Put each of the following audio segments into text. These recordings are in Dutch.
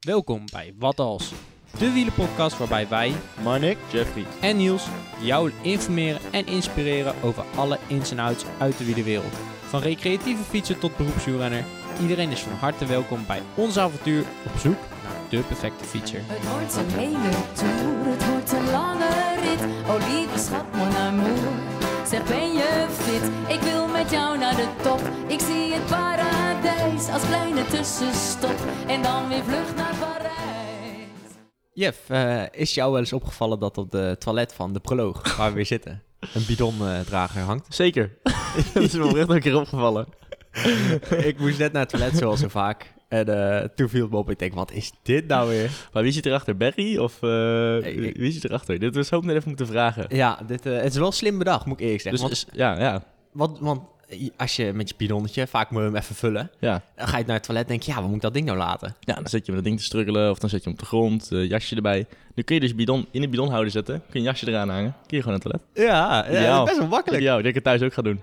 Welkom bij Wat Als, de wielenpodcast waarbij wij Marnik, Jeffrey. en Niels jou informeren en inspireren over alle ins en outs uit de wielerwereld. Van recreatieve fietser tot beroepswielrenner, iedereen is van harte welkom bij ons avontuur op zoek naar de perfecte fietser. Het wordt een hele tour, het wordt een lange rit. Oh lieve schat, mon amour. Zeg ben je fit? Ik wil met jou naar de top. Ik zie het paradijs als kleine tussenstop. En dan weer vlucht naar Parijs. Jeff, eh, is jou wel eens opgevallen dat op de toilet van de proloog, waar we weer zitten, een bidondrager hangt? Zeker. dat is me echt een keer opgevallen. ik moest net naar het toilet, zoals zo vaak. En eh, toen viel het me op. Ik denk, wat is dit nou weer? Maar wie zit erachter? Barry? Of ik- wie zit erachter? Dit was ook net even moeten vragen. Ja, dit, eh, het is wel slim bedacht, moet ik eerlijk zeggen. Dus, want, is- ja, ja, want, want als je met je bidonnetje, vaak moet je hem even vullen. ja. Dan ga je naar het toilet en denk je, ja, waar moet ik dat ding nou laten? Ja, dan zet je met dat ding te struggelen of dan zet je hem op de grond, eh, jasje erbij. Nu kun je dus bidon in de bidonhouder zetten, kun je een jasje eraan hangen, kun je gewoon naar het toilet. Ja, Ideaal. best wel makkelijk. Ja, denk ik het thuis ook ga doen.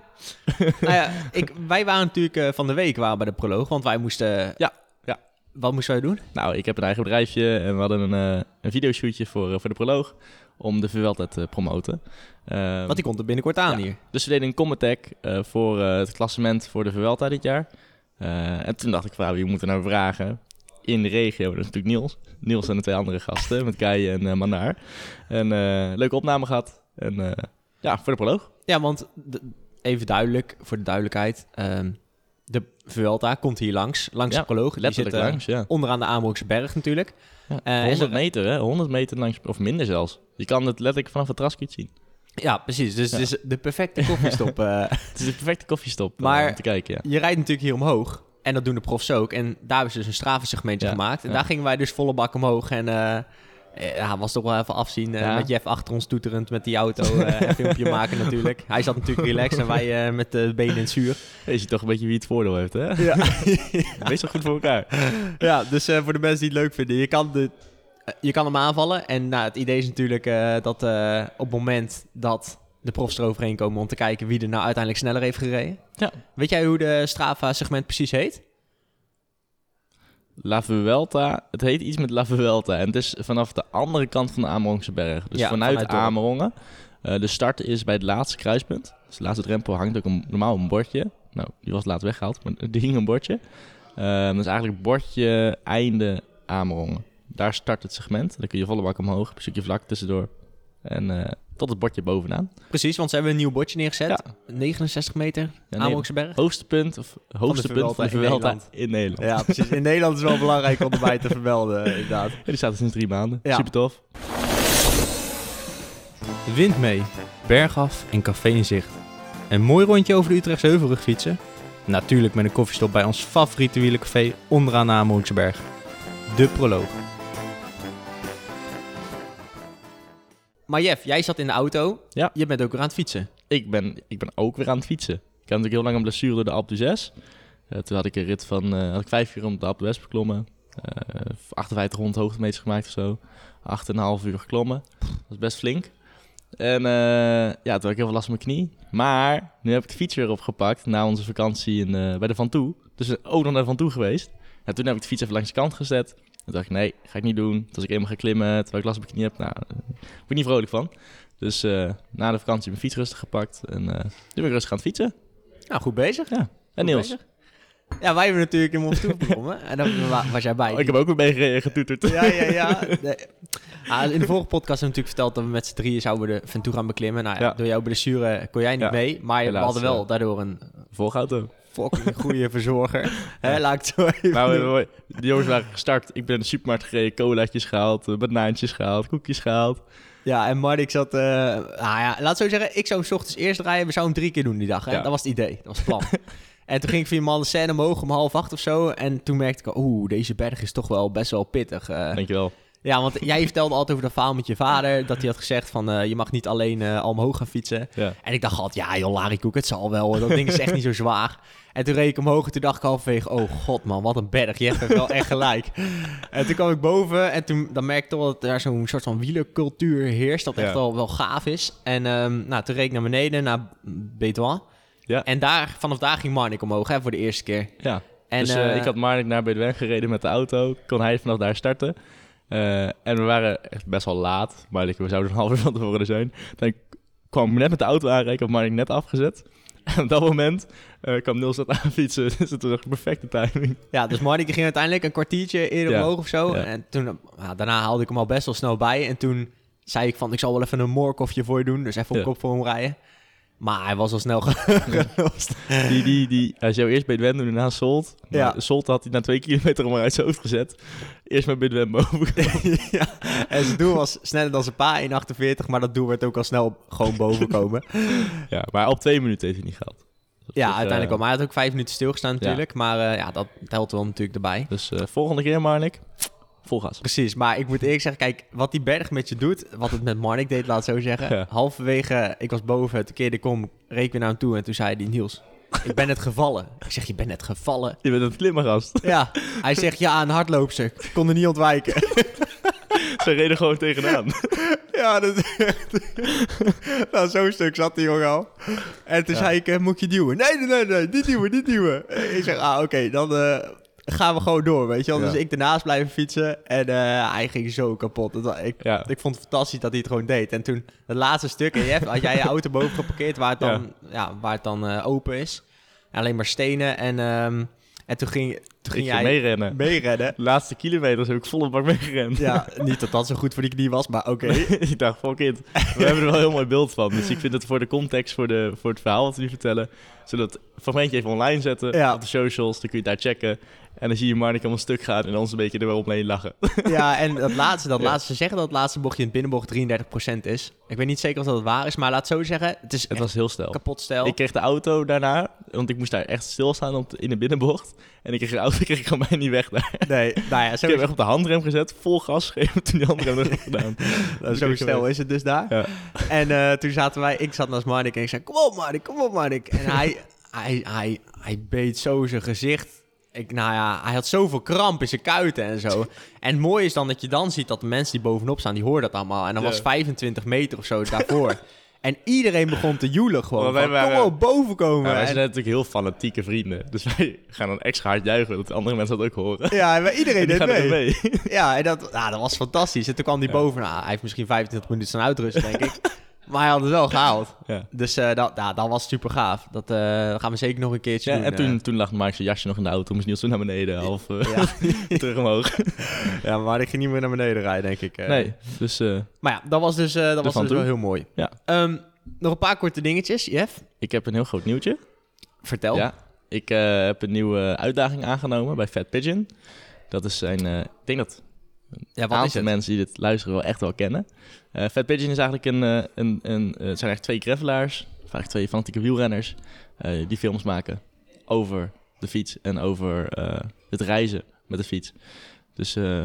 nou ja, ik, wij waren natuurlijk eh, van de week waren bij de proloog, want wij moesten... Ja, ja. Wat moesten wij doen? Nou, ik heb een eigen bedrijfje en we hadden een, eh een videoshootje voor, eh, voor de proloog om de Vuelta te promoten. Ehm, Want die komt er binnenkort aan Ja. hier. Dus we deden een Comatec eh voor eh, het klassement voor de Vuelta dit jaar. Eh, en toen dacht ik, van, nou, wie moeten we nou vragen? In de regio, dat is natuurlijk Niels. Niels en de twee andere gasten, met Kai en Manaar. En leuke opname gehad. En ja, voor de proloog. Ja, want de- even duidelijk, voor de duidelijkheid. ehm, de Vuelta komt hier langs, langs Ja, de proloog. Die Letterlijk zit, langs, ja. onderaan de Amerongse berg natuurlijk. ja. en 100 zo- meter, hè? 100 meter langs, of minder zelfs. Je kan het letterlijk vanaf het je het zien. Ja, precies. Dus Ja. het is de perfecte koffiestop. eh. Het is de perfecte koffiestop eh, om te kijken, ja. je rijdt natuurlijk hier omhoog. En dat doen de profs ook. En daar hebben ze dus een strafensegmentje Ja, gemaakt. En daar gingen wij dus volle bak omhoog. En eh eh, ja, was toch wel even afzien. eh, Ja. Met Jeff achter ons toeterend met die auto. eh, een filmpje maken natuurlijk. Hij zat natuurlijk relaxed en wij eh, met de benen in het zuur. Je ziet toch een beetje wie het voordeel heeft, hè? Ja, Wees goed voor elkaar. ja dus eh, voor de mensen die het leuk vinden. Je kan, de, eh, je kan hem aanvallen. En nou, het idee is natuurlijk eh, dat eh, op het moment dat de profs eroverheen komen... om te kijken wie er nou uiteindelijk sneller heeft gereden. Ja. Weet jij hoe de Strava-segment precies heet? La Vuelta, het heet iets met La Vuelta. En het is vanaf de andere kant van de Amerongse berg. Dus Ja, vanuit, vanuit. Amerongen. Eh, de start is bij het laatste kruispunt. Dus de laatste drempel hangt ook een, normaal een bordje. Nou, die was laat weggehaald, maar er hing een bordje. Eh, dat is eigenlijk bordje einde Amerongen. Daar start het segment. Dan kun je volle bak omhoog, een stukje vlak tussendoor. En eh, tot het bordje bovenaan. Precies, want ze hebben een nieuw bordje neergezet. Ja. 69 meter, nee, Amerongse berg. Hoogste punt, of hoogste punt van de Vuelta in Nederland. in Nederland. Ja, precies. In Nederland is wel belangrijk om erbij te vermelden, inderdaad. Ja, die staat er sinds drie maanden. Ja. Super tof. Wind mee, bergaf en café in zicht. Een mooi rondje over de Utrechtse Heuvelrug fietsen. Natuurlijk met een koffiestop bij ons favoriete wielencafé onderaan de. De proloog. Maar Jeff, jij zat in de auto. Ja. Je bent ook weer aan het fietsen. Ik ben, ik ben ook weer aan het fietsen. Ik had natuurlijk heel lang een blessure door de Alpe d'Huez. Eh, toen had ik een rit van uh, had ik vijf uur om de Alpe d'Huez beklommen. Uh, 5800 hoogtemeters gemaakt of zo. 8,5 uur geklommen. Dat was best flink. En uh, ja, toen had ik heel veel last van mijn knie. Maar nu heb ik de fiets weer opgepakt na onze vakantie in, uh, bij de Van Toe. Dus ook nog naar de Van Toe geweest. En toen heb ik de fiets even langs de kant gezet. Toen dacht ik, nee, ga ik niet doen. Toen als ik eenmaal ga klimmen, terwijl ik last op mijn knie heb, nou, daar word ik niet vrolijk van. Dus uh, na de vakantie mijn fiets rustig gepakt en uh, nu ben ik rustig aan het fietsen. Nou, goed bezig. Ja. En Niels? bezig. Ja, wij hebben natuurlijk in Mont Stoel begonnen. en dan wa- was jij bij. Oh, ik heb ook weer mee getoeterd. Ja, ja, ja. Nee. Ah, in de vorige podcast hebben we natuurlijk verteld dat we met z'n drieën zouden de Ventura gaan beklimmen. Nou ja, Ja. door jouw blessure kon jij niet Ja. mee. Maar Helaas, we hadden wel daardoor een Volgauto. Fucking goede verzorger. Hè, laat ik het zo even Nou, de jongens waren gestart. Ik ben in de supermarkt gereden, colaatjes gehaald, eh, banaantjes gehaald, koekjes gehaald. Ja, en Mark zat... nou ja, laat zo zeggen. Ik zou hem 's ochtends eerst rijden. We zouden hem drie keer doen die dag. Hè? Ja. Dat was het idee. Dat was het plan. en toen ging ik via man de scène omhoog om half acht of zo. En toen merkte ik. Oeh, deze berg is toch wel best wel pittig. eh. Dankjewel. Ja, want jij vertelde altijd over dat verhaal met je vader. Dat hij had gezegd van, eh, je mag niet alleen eh, al omhoog gaan fietsen. Ja. En ik dacht altijd, ja joh, larikoek, het zal wel. Dat ding is echt niet zo zwaar. En toen reed ik omhoog en toen dacht ik halverwege, oh god man, wat een berg. Je hebt wel echt gelijk. En toen kwam ik boven en toen dan merkte ik toch dat er zo'n soort van wielercultuur heerst. Dat echt Ja. wel, wel gaaf is. En ehm, nou, toen reed ik naar beneden, naar Bétoin. Ja. En daar, vanaf daar ging Marnik omhoog hè, voor de eerste keer. Ja. En, dus eh, ik had Marnik naar Bedwen gereden met de auto. Kon hij vanaf daar starten. Eh, en we waren echt best wel laat. Maar we zouden een half uur van tevoren er zijn. Dan kwam ik net met de auto aanrijden. Ik had Marnik net afgezet. En op dat moment eh, kwam Niels dat aanfietsen. Dus het was echt perfecte timing. Ja, dus Marnik ging uiteindelijk een kwartiertje eerder Ja, omhoog of zo. ja. En toen, daarna haalde ik hem al best wel snel bij. En toen zei ik van, ik zal wel even een moorkofje voor je doen. Dus even op Ja. kop voor hem rijden. Maar hij was al snel gelost. Die, die, die, hij zou eerst Bedwen doen en daarna Solt. Maar Ja. Solt had hij na twee kilometer om uit zijn hoofd gezet. Eerst met Bedwen boven. ja. En zijn doel was sneller dan zijn pa, 1,48. Maar dat doel werd ook al snel gewoon boven komen. ja, maar op twee minuten heeft hij niet gehad. Dus ja, eh, uiteindelijk wel. Maar hij had ook vijf minuten stilgestaan natuurlijk. Maar eh, ja, dat telt wel natuurlijk erbij. Dus eh, volgende keer, Marnik, vol gas. Precies, maar ik moet eerlijk zeggen, kijk, wat die berg met je doet, wat het met Marnik deed, laat het zo zeggen. Ja. Halverwege, ik was boven, toen keerde ik om, reek weer naar hem toe en toen zei hij, Niels, ik ben net gevallen. Ik zeg, je bent net gevallen? Je bent een klimmergast. Ja, hij zegt, ja, een hardloopster. Ik kon er niet ontwijken. Ze reden gewoon tegenaan. ja, dat nou, zo'n stuk zat die jongen al. En toen Ja. zei ik, eh, moet je duwen? Nee, nee, nee, nee, niet duwen, niet duwen. ik zeg, ah, oké, dan eh, gaan we gewoon door, weet je wel. Ja. Dus ik ernaast blijven fietsen en eh, hij ging zo kapot. Dat, ik, Ja. ik vond het fantastisch dat hij het gewoon deed. En toen, het laatste stuk, en je had jij je auto boven geparkeerd waar het dan, ja. waar het dan eh, open is. Alleen maar stenen. En, ehm, en toen ging, toen ging jij meerennen. meerennen. De laatste kilometers heb ik volle bak meegerend. Ja, niet dat dat zo goed voor die knie was, maar oké. ik dacht, fuck it. We hebben er wel een heel mooi beeld van. Dus ik vind het voor de context, voor, de, voor het verhaal wat we nu vertellen... zullen we het fragmentje even online zetten Ja. op de socials. Dan kun je daar checken. En dan zie je Marnik helemaal stuk gaan en ons een beetje er wel omheen lachen. Ja, en dat laatste, dat Ja. laatste, ze zeggen dat het laatste bochtje in het binnenbocht 33% is. Ik weet niet zeker of dat het waar is, maar laat het zo zeggen, het is Het was heel snel. kapot stel. Ik kreeg de auto daarna, want ik moest daar echt stilstaan op de- in de binnenbocht. En ik kreeg de auto kreeg ik gewoon mij niet weg daar. Nee, nou ja, zo, Ik heb echt op de handrem gezet, vol gas gegeven toen die handrem nog gedaan. nou, zo snel is het dus daar. Ja. En eh, toen zaten wij, ik zat naast Marnik en ik zei, kom op Marnik, kom op Marnik. En hij, hij, hij, hij beet zo zijn gezicht. Ik, nou ja, hij had zoveel kramp in zijn kuiten en zo. En het mooie is dan dat je dan ziet dat de mensen die bovenop staan, die horen dat allemaal. En dan Ja. was 25 meter of zo daarvoor. en iedereen begon te joelen gewoon. Maar wij van, waren- Kom op, boven komen. Ja, wij En- zijn natuurlijk heel fanatieke vrienden. Dus wij gaan dan extra hard juichen, dat de andere mensen dat ook horen. Ja, maar iedereen En die deed mee. mee. Ja, en dat, nou, dat was fantastisch. En toen kwam hij Ja. boven. Nou, hij heeft misschien 25 minuten staan uitrusten, denk ik. Maar hij had het wel gehaald. Ja. Dus eh, dat, ja, dat was super gaaf. Dat eh, gaan we zeker nog een keertje Ja, doen. en eh. toen, toen lag Mark zijn jasje nog in de auto, moest Niels toen naar beneden, half Ja. terug omhoog. ja, maar ik ging niet meer naar beneden rijden, denk ik. Nee, dus Maar ja, dat was dus, dat was van dus wel toen. heel mooi. Ja. Ehm, nog een paar korte dingetjes. Jeff, ik heb een heel groot nieuwtje. vertel. Ja, ik heb een nieuwe uitdaging aangenomen bij Fat Pigeon. Dat is zijn, ik denk dat een aantal het? mensen die dit luisteren wel echt wel kennen. Eh Fat Pigeon is eigenlijk een, eh, een, een eh, het zijn echt twee gravelaars, eigenlijk twee fanatieke wielrenners, eh, die films maken over de fiets en over eh, het reizen met de fiets. Dus eh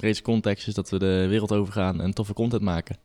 deze context is dat we de wereld overgaan en toffe content maken.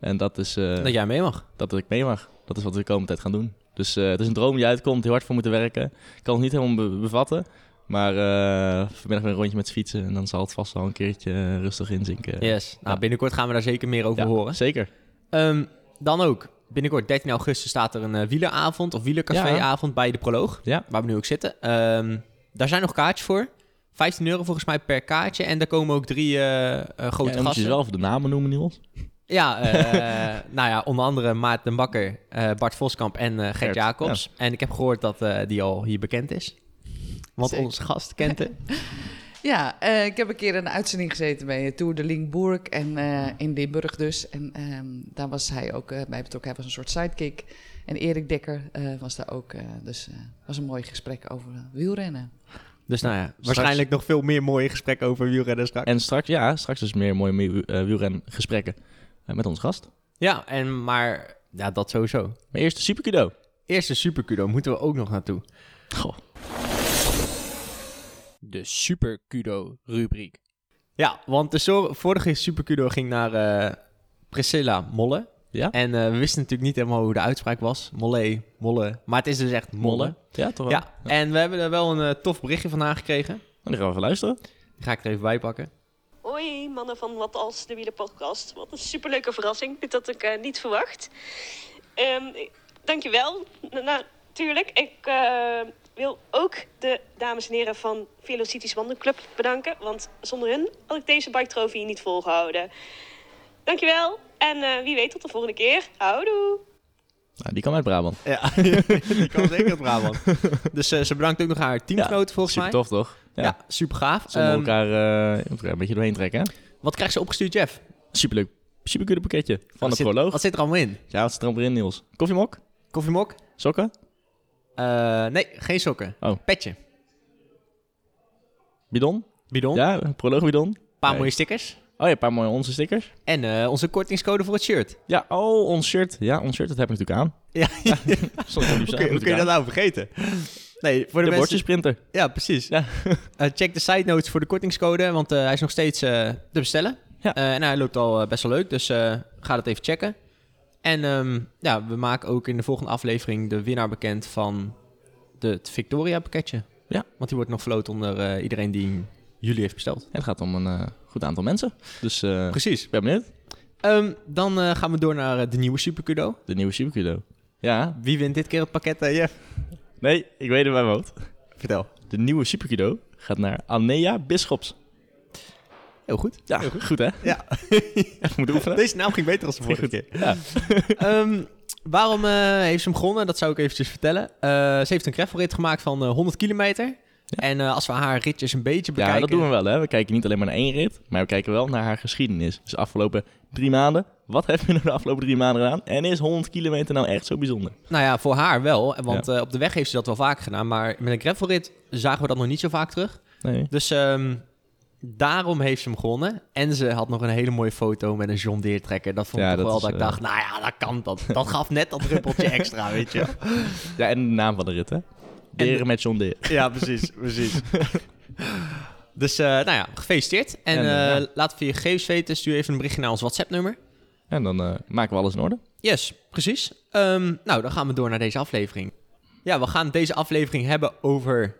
En dat is eh, Dat jij mee mag. dat ik mee mag. Dat is wat we de komende tijd gaan doen. Dus eh, het is een droom die uitkomt, heel hard voor moeten werken. Ik kan het niet helemaal be- bevatten. Maar eh, vanmiddag weer een rondje met fietsen en dan zal het vast wel een keertje eh, rustig inzinken. Yes. Nou, Ja. binnenkort gaan we daar zeker meer over Ja, horen. Zeker. Ehm, dan ook, binnenkort 13 augustus staat er een eh, wieleravond of wielercaféavond bij de Proloog. Ja. Waar we nu ook zitten. Ehm, daar zijn nog kaartjes voor. 15 euro volgens mij per kaartje. En daar komen ook drie grote dan moet je gasten. zelf de namen noemen, Niels. Ja, eh, nou ja, onder andere Maarten Bakker, eh, Bart Voskamp en eh, Gert, Gert, Jacobs. En ik heb gehoord dat die al hier bekend is. Want Zeker. onze gast kent het. Ja, eh, ik heb een keer een uitzending gezeten bij Tour de Linkburg en eh, in Limburg dus. En ehm, daar was hij ook eh, bij betrokken. Hij was een soort sidekick. En Erik Dekker eh, was daar ook. eh, dus het was een mooi gesprek over eh, wielrennen. Dus nou ja, waarschijnlijk nog veel meer mooie gesprekken over wielrennen straks. En straks, ja, straks dus meer mooie wiel- eh, wielrengesprekken eh, met onze gast. Ja, en maar ja, dat sowieso. Maar eerst de Super Eerste Super moeten we ook nog naartoe. Goh. De Super Kudo rubriek. Ja, want de vorige Super Kudo ging naar eh, Priscilla Molle. Ja? En eh, we wisten natuurlijk niet helemaal hoe de uitspraak was. Molle, Molle. Maar het is dus echt Molle. Ja, toch wel? Ja, en we hebben er wel een eh, tof berichtje van haar gekregen. En dan gaan we even luisteren. Die ga ik er even bij pakken. Hoi, mannen van Wat Als, de Wielenpodcast. Wat een superleuke verrassing. Dit had ik eh, niet verwacht. Ehm, dankjewel, natuurlijk. Ik, eh, wil ook de dames en heren van Velocities Wandelclub bedanken. Want zonder hun had ik deze bike trophy niet volgehouden. Dankjewel. En eh, wie weet tot de volgende keer. Houdoe. Nou, die kwam uit Brabant. Ja, die kan zeker uit Brabant. Dus eh, ze bedankt ook nog haar teamgenoten volgens Super mij. tof, toch? Ja. Ja, super gaaf. Zonder Ehm, elkaar eh, een beetje doorheen trekken, hè? wat krijgt ze opgestuurd, Jeff? Superleuk. Supergoede pakketje van wat de zit, proloog. Wat zit er allemaal in? Ja, wat zit er allemaal in, Niels? Koffiemok? Koffiemok? Sokken? Eh, nee, geen sokken. Oh. Petje. Bidon? Bidon. Ja, proloogbidon. Een paar Nee. mooie stickers. Oh ja, een paar mooie onze stickers. En eh, onze kortingscode voor het shirt. Ja, oh, ons shirt. Ja, ons shirt, dat heb ik natuurlijk aan. Ja, er hoe kun, hoe kun je dat nou vergeten? Nee, voor de, De bordjesprinter. Ja, precies. Ja. Eh, check de side notes voor de kortingscode, want hij is nog steeds te bestellen. Ja. En hij loopt al best wel leuk, dus ga dat even checken. En ehm, ja, we maken ook in de volgende aflevering de winnaar bekend van de, het Victoria pakketje. Ja. Want die wordt nog verloot onder eh, iedereen die jullie heeft besteld. En het gaat om een eh, goed aantal mensen. Dus eh Precies. ik ben benieuwd. Ehm, dan gaan we door naar de nieuwe Supercudo. De nieuwe Superkudo. Ja. Wie wint dit keer het pakket, Jeff? Nee, ik weet het bij mijn hoofd. Vertel. De nieuwe Superkudo gaat naar Anea Bischops. Heel goed. Ja, Heel goed. hè? Ja. Echt moeten oefenen. Deze naam ging beter als de vorige goed. keer. Ja. Ehm, waarom eh, heeft ze hem gewonnen? Dat zou ik eventjes vertellen. Eh, ze heeft een gravelrit gemaakt van eh, 100 kilometer. Ja. En eh, als we haar ritjes een beetje bekijken... ja, dat doen we wel. Hè? We kijken niet alleen maar naar één rit, maar we kijken wel naar haar geschiedenis. Dus de afgelopen drie maanden. Wat heb je nou de afgelopen drie maanden gedaan? En is 100 kilometer nou echt zo bijzonder? Nou ja, voor haar wel. Want eh, op de weg heeft ze dat wel vaker gedaan. Maar met een gravelrit zagen we dat nog niet zo vaak terug. Nee. Dus ehm, daarom heeft ze hem gewonnen. En ze had nog een hele mooie foto met een John Deere trekker. Dat vond Ja, ik toch dat wel is, dat ik eh, dacht, nou ja, dat kan. Dat, dat gaf net dat druppeltje extra, weet je. Ja, en de naam van de rit, hè? De- met John Deere. Ja, precies, precies. dus, eh, nou ja, gefeliciteerd. En, En, eh, eh, ja. laat via je gegevens weten. Stuur even een berichtje naar ons WhatsApp-nummer. En dan eh, maken we alles in orde. Yes, precies. Ehm, nou, dan gaan we door naar deze aflevering. Ja, we gaan deze aflevering hebben over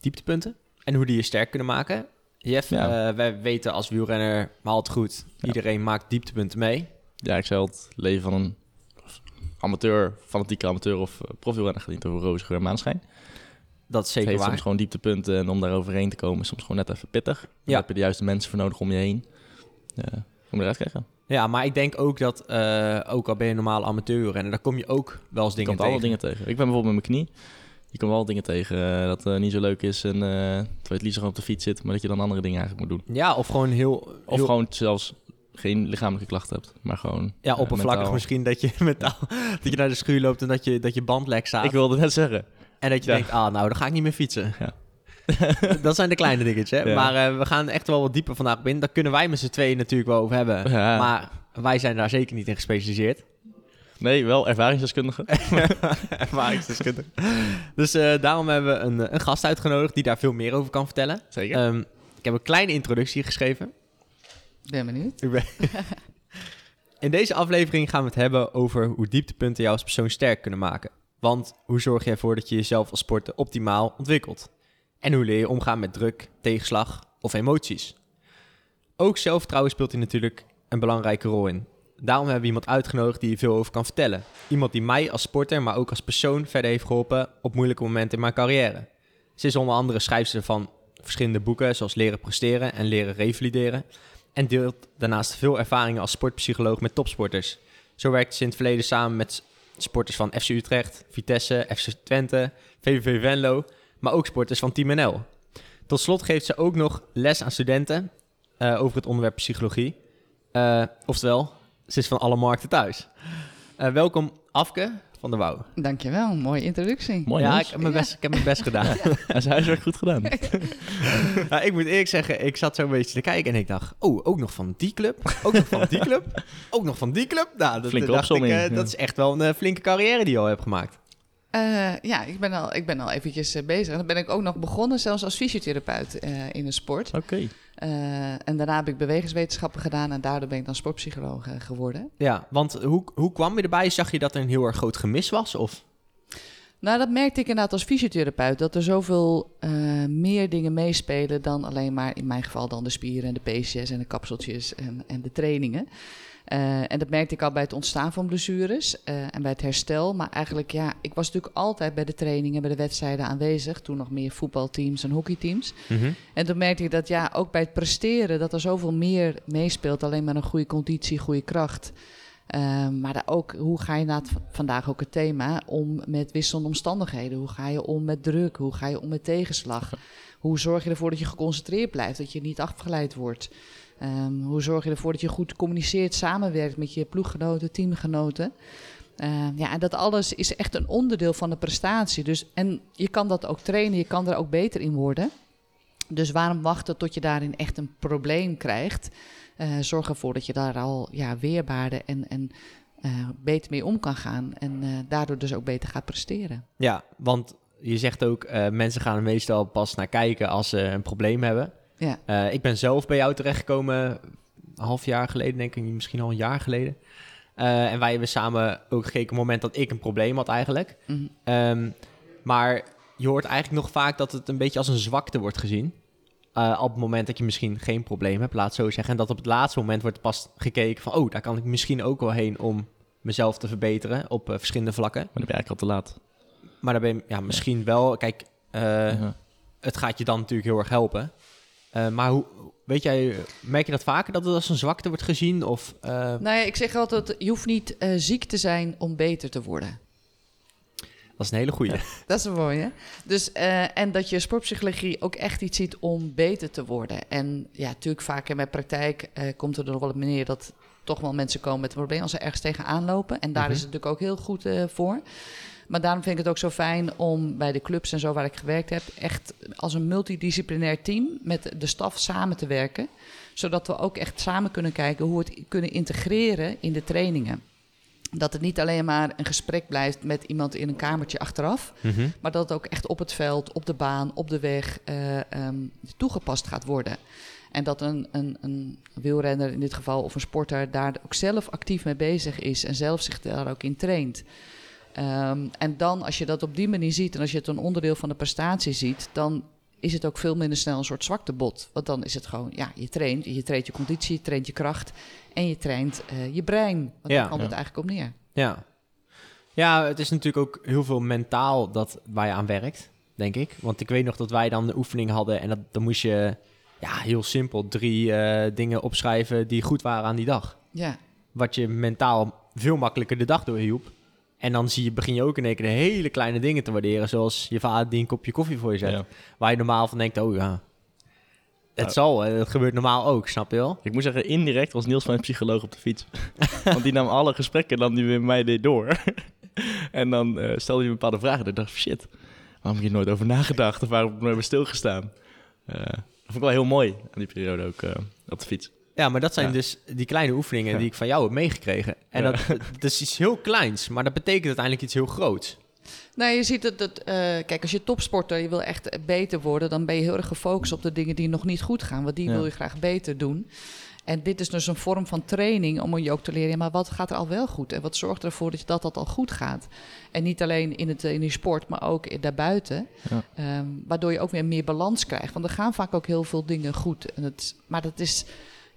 dieptepunten. En hoe die je sterk kunnen maken. Jeff, Ja. eh, wij weten als wielrenner, maar altijd goed, Ja. iedereen maakt dieptepunten mee. Ja, ik zei het leven van een amateur, fanatieke amateur of uh, profielrenner gaat niet over roze geur en maanschijn. Dat is Het zeker heeft waar. soms gewoon dieptepunten en om daar overheen te komen is soms gewoon net even pittig. Ja. heb je de juiste mensen voor nodig om je heen. Ja, om eruit te krijgen. Ja, maar ik denk ook dat, eh, ook al ben je een normale amateurrenner, daar kom je ook wel eens dingen komt alle tegen. dingen tegen. Ik ben bijvoorbeeld met mijn knie. Je komt wel dingen tegen eh, dat eh, niet zo leuk is. En eh terwijl je het liefst gewoon op de fiets zit, maar dat je dan andere dingen eigenlijk moet doen. Ja, of gewoon heel... Of gewoon zelfs geen lichamelijke klachten hebt, maar gewoon... Ja, oppervlakkig misschien dat je mentaal, dat je naar de schuur loopt en dat je, dat je band lek staat. Ik wilde net zeggen. En dat je Ja. denkt, ah, nou, dan ga ik niet meer fietsen. Ja. dat zijn de kleine dingetjes, hè. Ja. Maar we gaan echt wel wat dieper vandaag in. Daar kunnen wij met z'n tweeën natuurlijk wel over hebben. Maar wij zijn daar zeker niet in gespecialiseerd. Nee, wel ervaringsdeskundige. Ervaringsdeskundige. dus eh, daarom hebben we een, een gast uitgenodigd die daar veel meer over kan vertellen. Zeker. Ehm, ik heb een kleine introductie geschreven. Ben benieuwd. Ik ben- In deze aflevering gaan we het hebben over hoe dieptepunten jou als persoon sterk kunnen maken. Want hoe zorg je ervoor dat je jezelf als sporter optimaal ontwikkelt? En hoe leer je omgaan met druk, tegenslag of emoties? Ook zelfvertrouwen speelt hier natuurlijk een belangrijke rol in. Daarom hebben we iemand uitgenodigd die hier veel over kan vertellen. Iemand die mij als sporter, maar ook als persoon verder heeft geholpen op moeilijke momenten in mijn carrière. Ze is onder andere schrijfster van verschillende boeken, zoals Leren presteren en Leren revalideren. En deelt daarnaast veel ervaringen als sportpsycholoog met topsporters. Zo werkt ze in het verleden samen met sporters van FC Utrecht, Vitesse, FC Twente, VVV Venlo, maar ook sporters van Team NL. Tot slot geeft ze ook nog les aan studenten eh, over het onderwerp psychologie. Eh, oftewel, ze is van alle markten thuis. Eh, welkom Afke van der Wouw. Dankjewel, mooie introductie. Mooi, ja, ik heb, mijn best, ik heb mijn best gedaan. Hij zijn huiswerk goed gedaan. Ja, ik moet eerlijk zeggen, ik zat zo een beetje te kijken en ik dacht, oh, ook nog van die club, ook nog van die club, ook nog van die club. Nou, dat, Flinke dacht ik, eh, ja. dat is echt wel een eh, flinke carrière die je al hebt gemaakt. Eh, ja, ik ben al, ik ben al eventjes eh, bezig. Dan ben ik ook nog begonnen, zelfs als fysiotherapeut eh, in de sport. Oké. Eh, en daarna heb ik bewegingswetenschappen gedaan en daardoor ben ik dan sportpsycholoog eh, geworden. Ja, want hoe, hoe kwam je erbij? Zag je dat er een heel erg groot gemis was? Of? Nou, dat merkte ik inderdaad als fysiotherapeut. Dat er zoveel eh, meer dingen meespelen dan alleen maar, in mijn geval, dan de spieren en de peesjes en de kapseltjes en, en de trainingen. Eh, en dat merkte ik al bij het ontstaan van blessures eh, en bij het herstel. Maar eigenlijk, ja, ik was natuurlijk altijd bij de trainingen, bij de wedstrijden aanwezig. Toen nog meer voetbalteams en hockeyteams. Mhm. En toen merkte ik dat, ja, ook bij het presteren, dat er zoveel meer meespeelt. Alleen maar een goede conditie, goede kracht. Ehm, maar daar ook, hoe ga je na het, vandaag ook het thema om met wisselende omstandigheden? Hoe ga je om met druk? Hoe ga je om met tegenslag? Hoe zorg je ervoor dat je geconcentreerd blijft, dat je niet afgeleid wordt? Ehm, hoe zorg je ervoor dat je goed communiceert, samenwerkt met je ploeggenoten, teamgenoten? Ehm, ja, en dat alles is echt een onderdeel van de prestatie. Dus, en je kan dat ook trainen, je kan er ook beter in worden. Dus waarom wachten tot je daarin echt een probleem krijgt? Eh, zorg ervoor dat je daar al ja, weerbaarder en, en eh, beter mee om kan gaan. En eh, daardoor dus ook beter gaat presteren. Ja, want je zegt ook, mensen gaan meestal pas naar kijken als ze een probleem hebben. Ja. Eh, ik ben zelf bij jou terechtgekomen, een half jaar geleden, denk ik, misschien al een jaar geleden. Eh, en wij hebben samen ook gekeken op het moment dat ik een probleem had eigenlijk. Mhm. Ehm, maar je hoort eigenlijk nog vaak dat het een beetje als een zwakte wordt gezien. Eh, op het moment dat je misschien geen probleem hebt, laat het zo zeggen. En dat op het laatste moment wordt pas gekeken van... oh, daar kan ik misschien ook wel heen om mezelf te verbeteren op eh, verschillende vlakken. Maar dan ben je eigenlijk al te laat. Maar daar ben je ja, misschien wel... Kijk, eh, het gaat je dan natuurlijk heel erg helpen. Eh, maar hoe, weet jij, merk je dat vaker dat het als een zwakte wordt gezien? Of, eh, Nou ja, ik zeg altijd, je hoeft niet eh, ziek te zijn om beter te worden. dat is een hele goeie. Dat is een mooie. Dus, en dat je sportpsychologie ook echt iets ziet om beter te worden. En ja, natuurlijk vaak in mijn praktijk komt er nog wel op neer dat toch wel mensen komen met een probleem als ze ergens tegenaan lopen. En daar Mhm. is het natuurlijk ook heel goed voor. Maar daarom vind ik het ook zo fijn om bij de clubs en zo waar ik gewerkt heb, echt als een multidisciplinair team met de staf samen te werken. Zodat we ook echt samen kunnen kijken hoe we het kunnen integreren in de trainingen. Dat het niet alleen maar een gesprek blijft met iemand in een kamertje achteraf. Mhm. Maar dat het ook echt op het veld, op de baan, op de weg eh, ehm, toegepast gaat worden. En dat een, een, een wielrenner in dit geval of een sporter daar ook zelf actief mee bezig is en zelf zich daar ook in traint. Ehm, en dan, als je dat op die manier ziet en als je het een onderdeel van de prestatie ziet, dan is het ook veel minder snel een soort zwaktebod. Want dan is het gewoon, ja, je traint, je traint je conditie, je traint je kracht en je traint eh, je brein. Want Ja. daar komt het eigenlijk op neer. Ja. ja, het is natuurlijk ook heel veel mentaal dat, waar je aan werkt, denk ik. Want ik weet nog dat wij dan de oefening hadden en dat, dan moest je ja, heel simpel drie eh, dingen opschrijven die goed waren aan die dag. Ja, Wat je mentaal veel makkelijker de dag doorhielp. En dan zie je, begin je ook in één keer de hele kleine dingen te waarderen. Zoals je vader die een kopje koffie voor je zet. Ja. Waar je normaal van denkt, oh ja, het Ja. zal. Dat gebeurt normaal ook, snap je wel? Ik moet zeggen, indirect was Niels mijn psycholoog op de fiets. Want die nam alle gesprekken dan die met mij deed door. en dan eh, stelde hij bepaalde vragen. En ik dacht, shit, waarom heb ik hier nooit over nagedacht? Of waarom heb ik nooit bij stilgestaan? Eh dat vond ik wel heel mooi aan die periode ook eh, op de fiets. Ja, maar dat zijn Ja. dus die kleine oefeningen Ja. die ik van jou heb meegekregen. En Ja. dat, dat is iets heel kleins, maar dat betekent uiteindelijk iets heel groots. Nou, je ziet dat, dat eh, kijk, als je topsporter, je wil echt beter worden, dan ben je heel erg gefocust op de dingen die nog niet goed gaan, want die Ja. wil je graag beter doen. En dit is dus een vorm van training om je ook te leren, ja, maar wat gaat er al wel goed en wat zorgt ervoor dat, je dat dat al goed gaat? En niet alleen in, het, in die sport, maar ook in- daarbuiten, Ja. Ehm, waardoor je ook weer meer balans krijgt. Want er gaan vaak ook heel veel dingen goed. En het, maar dat is,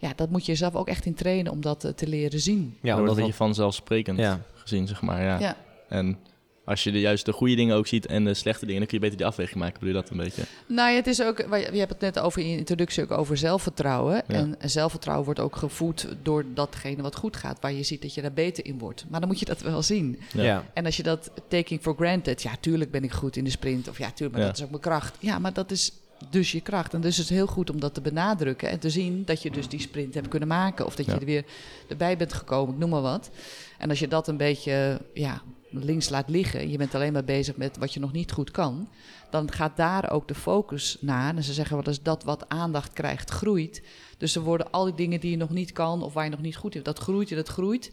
ja, dat moet je zelf ook echt in trainen om dat eh, te leren zien. Ja, omdat dat je vanzelfsprekend ja. gezien, zeg maar. Ja. Ja. En als je de, juist de goede dingen ook ziet en de slechte dingen, dan kun je beter die afweging maken. Bedoel je dat een beetje? Nou ja, het is ook, je hebt het net over in je introductie ook over zelfvertrouwen. Ja. En zelfvertrouwen wordt ook gevoed door datgene wat goed gaat, waar je ziet dat je daar beter in wordt. Maar dan moet je dat wel zien. ja. Ja. En als je dat taking for granted, ja, tuurlijk ben ik goed in de sprint, of ja, tuurlijk, maar Ja. dat is ook mijn kracht. Ja, maar dat is dus je kracht. En dus is het heel goed om dat te benadrukken en te zien dat je dus die sprint hebt kunnen maken, of dat je er weer erbij bent gekomen, ik noem maar wat. En als je dat een beetje, ja, links laat liggen, je bent alleen maar bezig met wat je nog niet goed kan, dan gaat daar ook de focus naar. En ze zeggen wel eens dat wat aandacht krijgt, groeit. Dus er worden al die dingen die je nog niet kan of waar je nog niet goed in dat groeit en dat groeit.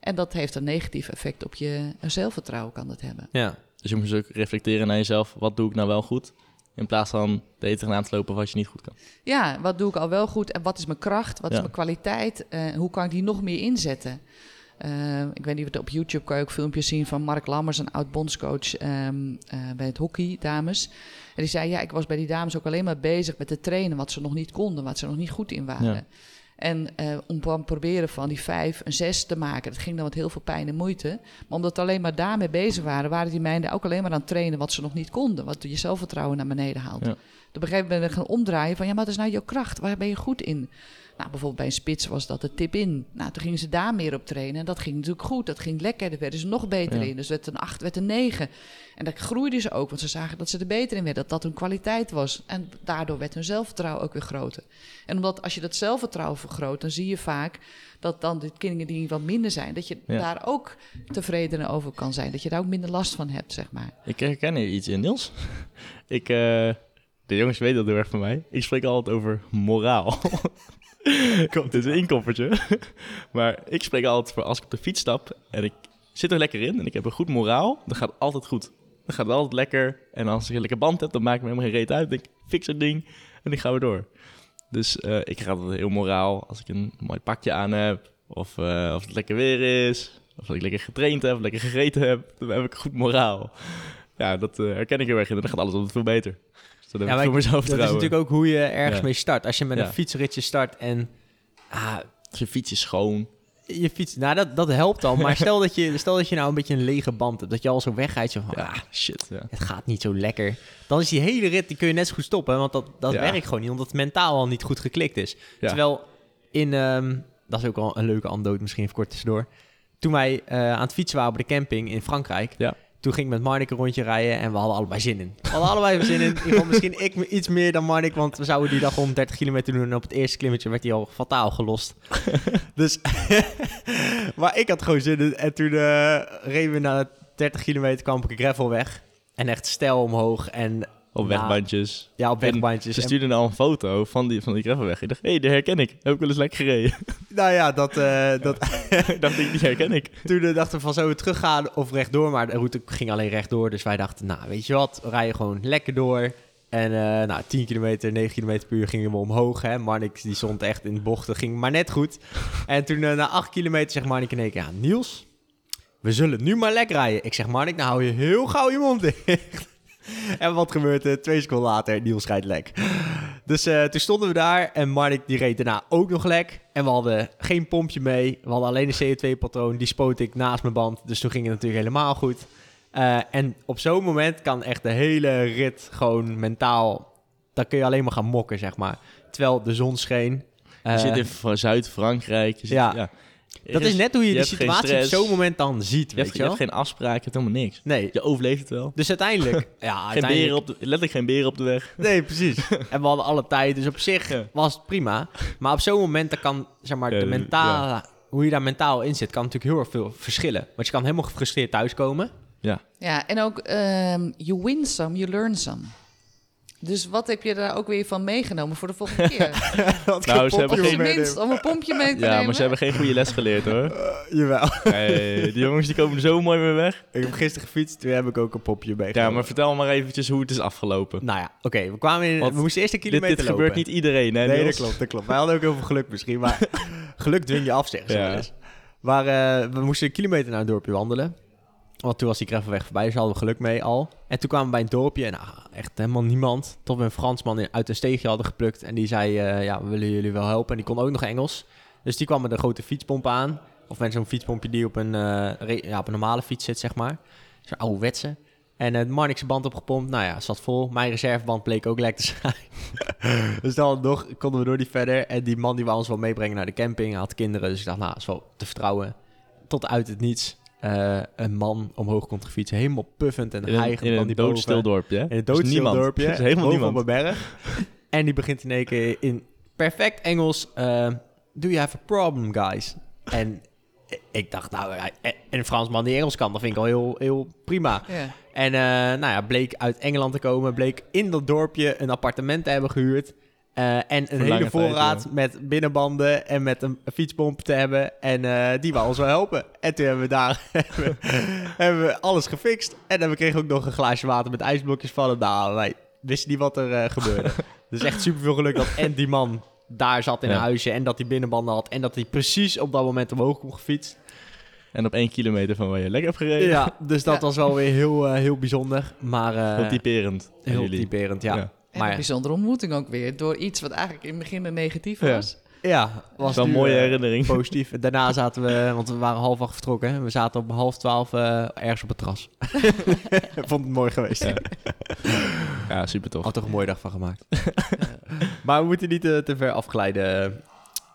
En dat heeft een negatief effect op je zelfvertrouwen, kan dat hebben. Ja. Dus je moet dus ook reflecteren naar jezelf. Wat doe ik nou wel goed? In plaats van de eten tegenaan te lopen wat je niet goed kan. Ja, wat doe ik al wel goed en wat is mijn kracht, wat is mijn kwaliteit, eh, hoe kan ik die nog meer inzetten? Eh, ik weet niet, wat op YouTube kan je ook filmpjes zien van Mark Lammers, een oud bondscoach ehm, eh, bij het hockey, dames. En die zei, ja, ik was bij die dames ook alleen maar bezig met te trainen wat ze nog niet konden, wat ze nog niet goed in waren. Ja. En eh, om dan proberen van die vijf een zes te maken, dat ging dan met heel veel pijn en moeite. Maar omdat ze alleen maar daarmee bezig waren, waren die meiden ook alleen maar aan het trainen wat ze nog niet konden. Wat je zelfvertrouwen naar beneden haalt. Ja. Op een gegeven moment gaan omdraaien van, ja, maar wat is nou jouw kracht? Waar ben je goed in? Nou, bijvoorbeeld bij een spits was dat de tip in. Nou, toen gingen ze daar meer op trainen. En dat ging natuurlijk goed. Dat ging lekker. Daar werden ze nog beter Ja. in. Dus werd een 8, werd een 9. En dat groeiden ze ook. Want ze zagen dat ze er beter in werden. Dat dat hun kwaliteit was. En daardoor werd hun zelfvertrouwen ook weer groter. En omdat als je dat zelfvertrouwen vergroot... dan zie je vaak dat dan de kinderen die wat minder zijn... dat je Ja. daar ook tevreden over kan zijn. Dat je daar ook minder last van hebt, zeg maar. Ik herken hier iets in, Niels. ik, eh, de jongens weten dat heel erg van mij. Ik spreek altijd over moraal. Komt, dit is een inkoppertje. maar ik spreek altijd voor als ik op de fiets stap en ik zit er lekker in en ik heb een goed moraal, dan gaat het altijd goed. Dan gaat het altijd lekker. En als ik een lekker band heb, dan maak ik me helemaal geen reet uit. Ik, fix het ding en dan gaan we door. Dus eh, ik ga altijd heel moraal als ik een mooi pakje aan heb. Of, eh, of het lekker weer is. Of dat ik lekker getraind heb, lekker gegeten heb. Dan heb ik goed moraal. Ja, dat eh, herken ik heel erg in. En dan gaat alles altijd veel beter. Dus Ja, ik Dat is natuurlijk ook hoe je ergens Ja. mee start. Als je met Ja. een fietsritje start en ah, je fiets is schoon. je fiets, nou dat, dat helpt al. Maar stel dat, je, stel dat je nou een beetje een lege band hebt, dat je al zo wegrijdt, zo van, Ja, ah, shit. Ja. het gaat niet zo lekker. Dan is die hele rit, die kun je net zo goed stoppen, want dat, dat Ja. werkt gewoon niet, omdat het mentaal al niet goed geklikt is. Ja. Terwijl in, ehm, dat is ook al een leuke anekdote misschien even kort tussendoor. Toen wij eh, aan het fietsen waren op de camping in Frankrijk, Ja. Toen ging ik met Marnik een rondje rijden en we hadden allebei zin in. We hadden allebei zin in. geval misschien ik iets meer dan Marnik, want we zouden die dag 130 kilometer doen en op het eerste klimmetje werd hij al fataal gelost. dus, maar ik had gewoon zin in en toen eh reden we na 30 kilometer kwam ik een gravel weg en echt stijl omhoog en Op Nou, wegbandjes. ja, op En wegbandjes. Ze En- stuurden al een foto van die, van die gravelweg. Ik dacht, hé, hey, die herken ik. Heb ik wel eens lekker gereden. nou ja, dat, eh, dat, ik dacht, die herken ik. toen dachten we van zo teruggaan of rechtdoor. Maar de route ging alleen rechtdoor. Dus wij dachten, nou weet je wat, we rijden gewoon lekker door. En eh, nou, 10 kilometer, 9 kilometer per uur gingen we omhoog. Hè. Marnik die stond echt in de bochten, ging maar net goed. En toen eh, na 8 kilometer zegt Marnik in één keer, ja Niels, we zullen nu maar lekker rijden. Ik zeg Marnik, nou hou je heel gauw je mond dicht. en wat gebeurt er? Twee seconden later, Niels rijdt lek. Dus eh, toen stonden we daar en Marnik die reed daarna ook nog lek. En we hadden geen pompje mee. We hadden alleen een CO2-patroon. Die spoot ik naast mijn band. Dus toen ging het natuurlijk helemaal goed. Eh, en op zo'n moment kan echt de hele rit gewoon mentaal... Dan kun je alleen maar gaan mokken, zeg maar. Terwijl de zon scheen. Je Eh, zit in v- Zuid-Frankrijk. ja. Dat is net hoe je, je de hebt geen situatie op zo'n moment dan ziet, Je weet hebt, je je wel? hebt geen afspraak, je hebt helemaal niks. Nee, Je overleeft het wel. dus uiteindelijk... ja, Geen uiteindelijk... beren op de, letterlijk geen beren op de weg. Nee, precies. en we hadden alle tijd, dus op zich Ja. was het prima. Maar op zo'n moment dan kan, zeg maar, Ja, de mentale, hoe je daar mentaal in zit, kan natuurlijk heel erg veel verschillen. Want je kan helemaal gefrustreerd thuiskomen. Ja, en ook ehm you win some, you learn some. Dus wat heb je daar ook weer van meegenomen voor de volgende keer? Nou, ze hebben geen- minst om een pompje mee te Ja, nemen. maar ze hebben geen goede les geleerd hoor. Jawel. Nee, die jongens die komen zo mooi mee weg. Ik heb gisteren gefietst, toen heb ik ook een popje meegenomen. Ja, maar vertel maar eventjes hoe het is afgelopen. Nou ja, oké, we kwamen in, Want we moesten eerst een Dit, kilometer dit lopen. gebeurt niet iedereen, hè? Nee, dat klopt, dat klopt. Wij hadden ook heel veel geluk misschien, maar geluk dwing je af, zeggen ze Ja. eens. Maar eh, we moesten een kilometer naar een dorpje wandelen. Want toen was die gravelweg voorbij, dus hadden we geluk mee al. En toen kwamen we bij een dorpje en nou, echt helemaal niemand. Tot we een Fransman uit een steegje hadden geplukt. En die zei, eh, ja, we willen jullie wel helpen. En die kon ook nog Engels. Dus die kwam met een grote fietspomp aan. Of met zo'n fietspompje die op een, eh, ja, op een normale fiets zit, zeg maar. Zo'n oude wetse. En het Marnixse band opgepompt. Nou ja, zat vol. Mijn reserveband bleek ook lek te zijn. dus dan nog konden we door die verder. En die man die wou ons wel meebrengen naar de camping. Had kinderen, dus ik dacht, nou, is wel te vertrouwen. Tot uit het niets eh, een man omhoog komt gefietsen. Helemaal puffend en In een, hijgend in van een doodstil dorpje? In het is doodstil dorpje. Helemaal niemand. op een berg. en die begint in één keer in perfect Engels... eh, Do you have a problem, guys? En ik dacht, nou, hij- en een Fransman die Engels kan, dat vind ik al heel, heel prima. Ja. En eh, nou ja, bleek uit Engeland te komen. Bleek in dat dorpje een appartement te hebben gehuurd. Eh, en een hele tijd, voorraad met binnenbanden en met een fietspomp te hebben. En eh, die wou ons wel helpen. En toen hebben we daar hebben we, alles gefixt. En dan kregen we ook nog een glaasje water met ijsblokjes van. Nou, wij wisten niet wat er eh, gebeurde. dus echt super veel geluk dat en die man daar zat in een huisje. En dat hij binnenbanden had. En dat hij precies op dat moment omhoog kon gefietst. En op één kilometer van waar je lekker hebt gereden. Ja, dus dat Ja. was wel weer heel, heel bijzonder. Maar Heel typerend. heel jullie. typerend, ja. Ja. En een Maar bijzondere ontmoeting ook weer. Door iets wat eigenlijk in het begin een negatief was. ja, was wel een mooie eh, herinnering. Positief. Daarna zaten we, want we waren half acht vertrokken. hè. We zaten om half twaalf eh, ergens op het terras. Ik vond het mooi geweest. Ja. Ja, super tof. Had toch een mooie dag van gemaakt. maar we moeten niet te, te ver afglijden.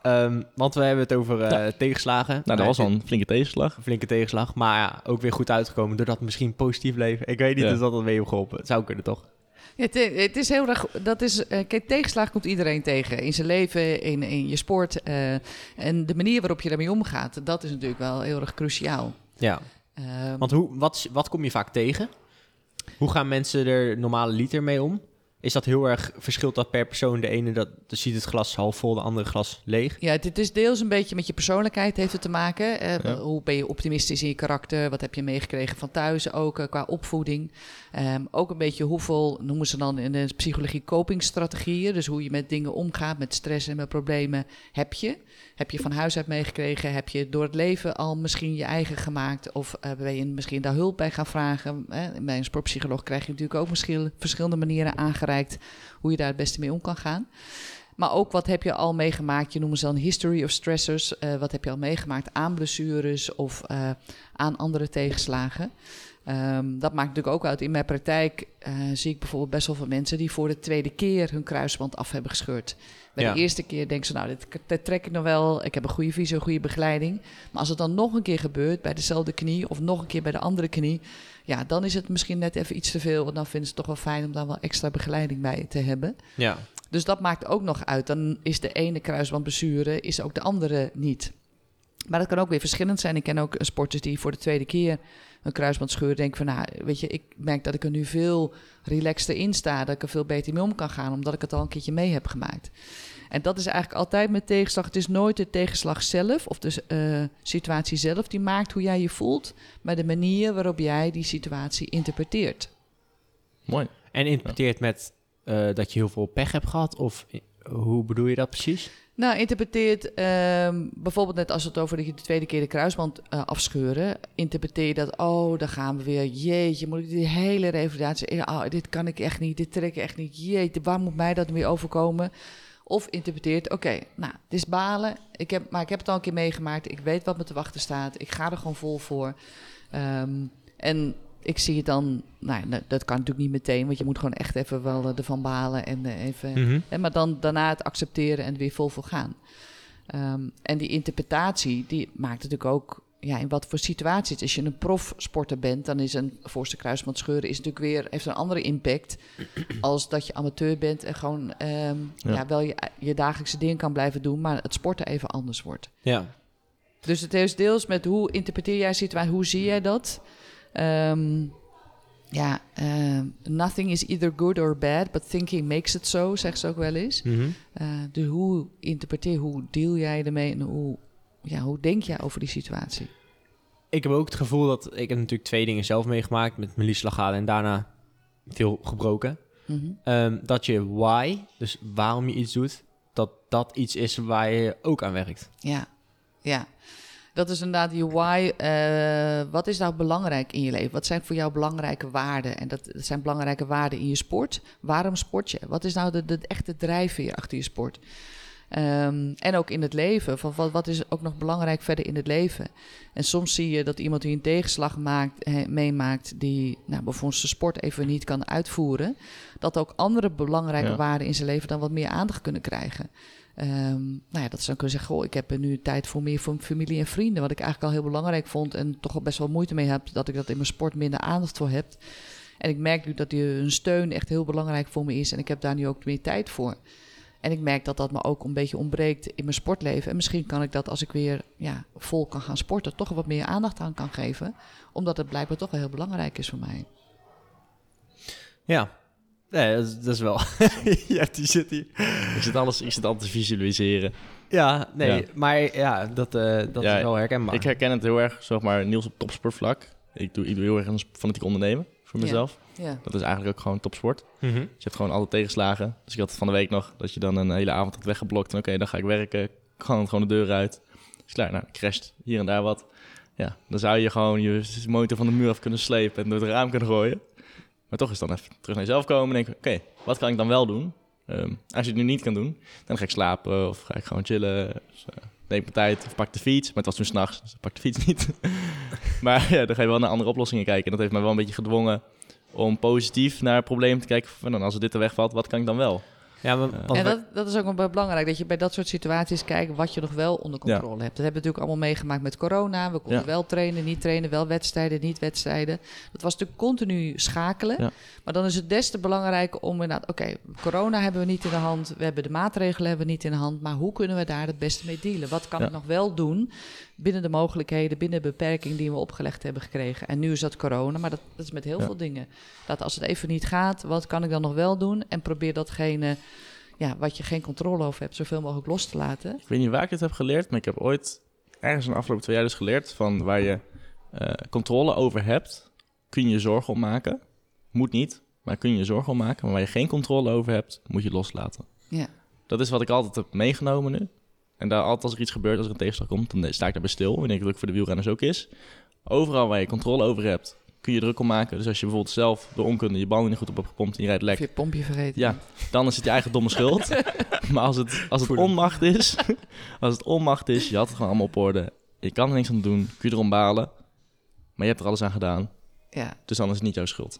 Ehm, want we hebben het over eh, tegenslagen. Nou, dat was al een flinke tegenslag. een flinke tegenslag. Maar ja, ook weer goed uitgekomen doordat misschien positief leven. Ik weet niet, Ja. dus dat dat mee heeft geholpen. Het zou kunnen, toch? Het, het is heel erg. Dat is, eh, kijk, tegenslag komt iedereen tegen. In zijn leven, in, in je sport. eh, en de manier waarop je daarmee omgaat, dat is natuurlijk wel heel erg cruciaal. Ja. Ehm, Want hoe, wat, wat kom je vaak tegen? Hoe gaan mensen er normale liter mee om? Is dat heel erg, verschilt dat per persoon? De ene dat, dat ziet het glas half vol, de andere glas leeg. Ja, dit is deels een beetje met je persoonlijkheid heeft het te maken. Eh, Ja. Hoe ben je optimistisch in je karakter? Wat heb je meegekregen van thuis ook eh, qua opvoeding? Ehm, ook een beetje hoeveel, noemen ze dan in de psychologie copingstrategieën. Dus hoe je met dingen omgaat, met stress en met problemen, heb je. Heb je van huis uit meegekregen? Heb je door het leven al misschien je eigen gemaakt? Of eh, ben je misschien daar hulp bij gaan vragen? Hè? Bij een sportpsycholoog krijg je natuurlijk ook misschien verschillende manieren hoe je daar het beste mee om kan gaan. Maar ook wat heb je al meegemaakt? Je noemt ze dan history of stressors. Eh, wat heb je al meegemaakt aan blessures of eh, aan andere tegenslagen? Ehm, dat maakt natuurlijk ook uit. In mijn praktijk eh, zie ik bijvoorbeeld best wel veel mensen die voor de tweede keer hun kruisband af hebben gescheurd. Bij Ja. de eerste keer denken ze, nou, dit, dit trek ik nog wel. Ik heb een goede visie, een goede begeleiding. Maar als het dan nog een keer gebeurt bij dezelfde knie of nog een keer bij de andere knie, ja, dan is het misschien net even iets te veel. Want dan vinden ze het toch wel fijn om daar wel extra begeleiding bij te hebben. Ja. Dus dat maakt ook nog uit. Dan is de ene kruisbandblessure, is ook de andere niet. Maar dat kan ook weer verschillend zijn. Ik ken ook sporters die voor de tweede keer een kruisband scheuren. Denken van, nou, weet je, ik merk dat ik er nu veel relaxter in sta. Dat ik er veel beter mee om kan gaan, omdat ik het al een keertje mee heb gemaakt. En dat is eigenlijk altijd met tegenslag. Het is nooit de tegenslag zelf of de eh, situatie zelf die maakt hoe jij je voelt. Maar de manier waarop jij die situatie interpreteert. Mooi. En interpreteert met eh, dat je heel veel pech hebt gehad? Of eh, hoe bedoel je dat precies? Nou, interpreteert ehm, bijvoorbeeld net als het over de tweede keer de kruisband eh, afscheuren. Interpreteer je dat, oh, dan gaan we weer. Jeetje, moet ik die hele revalidatie. Oh, dit kan ik echt niet, dit trek ik echt niet. Jeetje, waar moet mij dat weer overkomen? Of interpreteert, oké, nou, het is balen. Ik heb, maar ik heb het al een keer meegemaakt. Ik weet wat me te wachten staat. Ik ga er gewoon vol voor. Ehm, en ik zie het dan, nou, dat- kan natuurlijk niet meteen, want je moet gewoon echt even wel eh, ervan balen en eh, even. Mhm. Hè, maar dan daarna het accepteren en er weer vol voor gaan. Ehm, en die interpretatie, die maakt natuurlijk ook... Ja, in wat voor situaties. Als je een profsporter bent, dan is een voorste kruisband scheuren... is natuurlijk weer, heeft een andere impact... als dat je amateur bent en gewoon ehm, ja. Ja. wel je, je dagelijkse dingen kan blijven doen... maar het sporten even anders wordt. Ja. Dus het is deels met hoe interpreteer jij situatie, hoe zie jij dat? Ehm, ja, ehm, nothing is either good or bad, but thinking makes it so, zegt ze ook wel eens. Mhm. Eh, dus hoe interpreteer, hoe deal jij ermee en hoe, ja, hoe denk jij over die situatie? Ik heb ook het gevoel dat... Ik heb natuurlijk twee dingen zelf meegemaakt. Met mijn liesslagaden en daarna veel gebroken. Mhm. Ehm, dat je why, dus waarom je iets doet... dat dat iets is waar je ook aan werkt. Ja, ja. Dat is inderdaad die why. eh, wat is nou belangrijk in je leven? Wat zijn voor jou belangrijke waarden? En dat, dat zijn belangrijke waarden in je sport. Waarom sport je? Wat is nou de, de echte drijfveer achter je sport? Ehm, en ook in het leven. Van wat, wat is ook nog belangrijk verder in het leven? En soms zie je dat iemand die een tegenslag maakt, meemaakt, die nou, bijvoorbeeld zijn sport even niet kan uitvoeren, dat ook andere belangrijke Ja. waarden in zijn leven dan wat meer aandacht kunnen krijgen. Ehm, nou ja, dat ze dan kunnen zeggen, goh, ik heb er nu tijd voor meer voor familie en vrienden, wat ik eigenlijk al heel belangrijk vond en toch al best wel moeite mee heb, dat ik dat in mijn sport minder aandacht voor heb. En ik merk nu dat hun steun echt heel belangrijk voor me is en ik heb daar nu ook meer tijd voor. En ik merk dat dat me ook een beetje ontbreekt in mijn sportleven. En misschien kan ik dat als ik weer ja, vol kan gaan sporten, toch wat meer aandacht aan kan geven. Omdat het blijkbaar toch wel heel belangrijk is voor mij. Ja. Nee, dat is, dat is wel... ja, die zit hier. Ik zit, alles, ik zit altijd te visualiseren. Ja, nee, Ja. maar ja, dat, eh, dat Ja, is wel herkenbaar. Ik herken het heel erg, zeg maar, Niels op topsportvlak. Ik doe, ik doe heel erg een fanatiek ondernemen voor Ja. mezelf. Ja, Dat is eigenlijk ook gewoon topsport. Mhm. Dus je hebt gewoon alle tegenslagen. Dus ik had het van de week nog, dat je dan een hele avond had weggeblokt. En oké, dan ga ik werken. Gewoon, gewoon de deur uit. Is klaar. Nou, crasht hier en daar wat. Ja, dan zou je gewoon je motor van de muur af kunnen slepen en door het raam kunnen gooien. Maar toch is dan even terug naar jezelf komen en denken, oké, wat kan ik dan wel doen? Ehm, als je het nu niet kan doen, dan ga ik slapen of ga ik gewoon chillen. Dus, uh, neem mijn tijd of pak de fiets. Maar het was toen s'nachts, dus ik pak de fiets niet. maar ja, dan ga je wel naar andere oplossingen kijken. En dat heeft mij wel een beetje gedwongen om positief naar het probleem te kijken. Van, als dit er wegvalt, wat kan ik dan wel? Ja, maar, want En dat, dat is ook wel belangrijk, dat je bij dat soort situaties kijkt wat je nog wel onder controle hebt. Dat hebben we natuurlijk allemaal meegemaakt met corona. We konden Ja. wel trainen, niet trainen, wel wedstrijden, niet wedstrijden. Dat was natuurlijk continu schakelen. Ja. Maar dan is het des te belangrijker om inderdaad, oké, corona hebben we niet in de hand, we hebben de maatregelen hebben we niet in de hand, maar hoe kunnen we daar het beste mee dealen? Wat kan Ja. ik nog wel doen binnen de mogelijkheden, binnen de beperking die we opgelegd hebben gekregen? En nu is dat corona, maar dat, dat is met heel Ja. veel dingen. Dat als het even niet gaat, wat kan ik dan nog wel doen? En probeer datgene ja, wat je geen controle over hebt, zoveel mogelijk los te laten. Ik weet niet waar ik het heb geleerd, maar ik heb ooit ergens in de afgelopen twee jaar dus geleerd van waar je eh, controle over hebt, kun je zorgen om maken. Moet niet, maar kun je je zorgen om maken. Maar waar je geen controle over hebt, moet je loslaten. Ja. Dat is wat ik altijd heb meegenomen nu. En daar altijd als er iets gebeurt, als er een tegenslag komt, dan sta ik daarbij stil. Ik denk dat het ook voor de wielrenners ook is. Overal waar je controle over hebt, kun je druk om maken. Dus als je bijvoorbeeld zelf door onkunde je bal niet goed op hebt gepompt en je rijdt Of lek, je pompje vergeten. ja, dan is het je eigen domme schuld. maar als het, als het Voelen. onmacht is, als het onmacht is, je had het gewoon allemaal op orde. Je kan er niks aan doen, kun je erom balen. Maar je hebt er alles aan gedaan, ja. dus dan is het niet jouw schuld.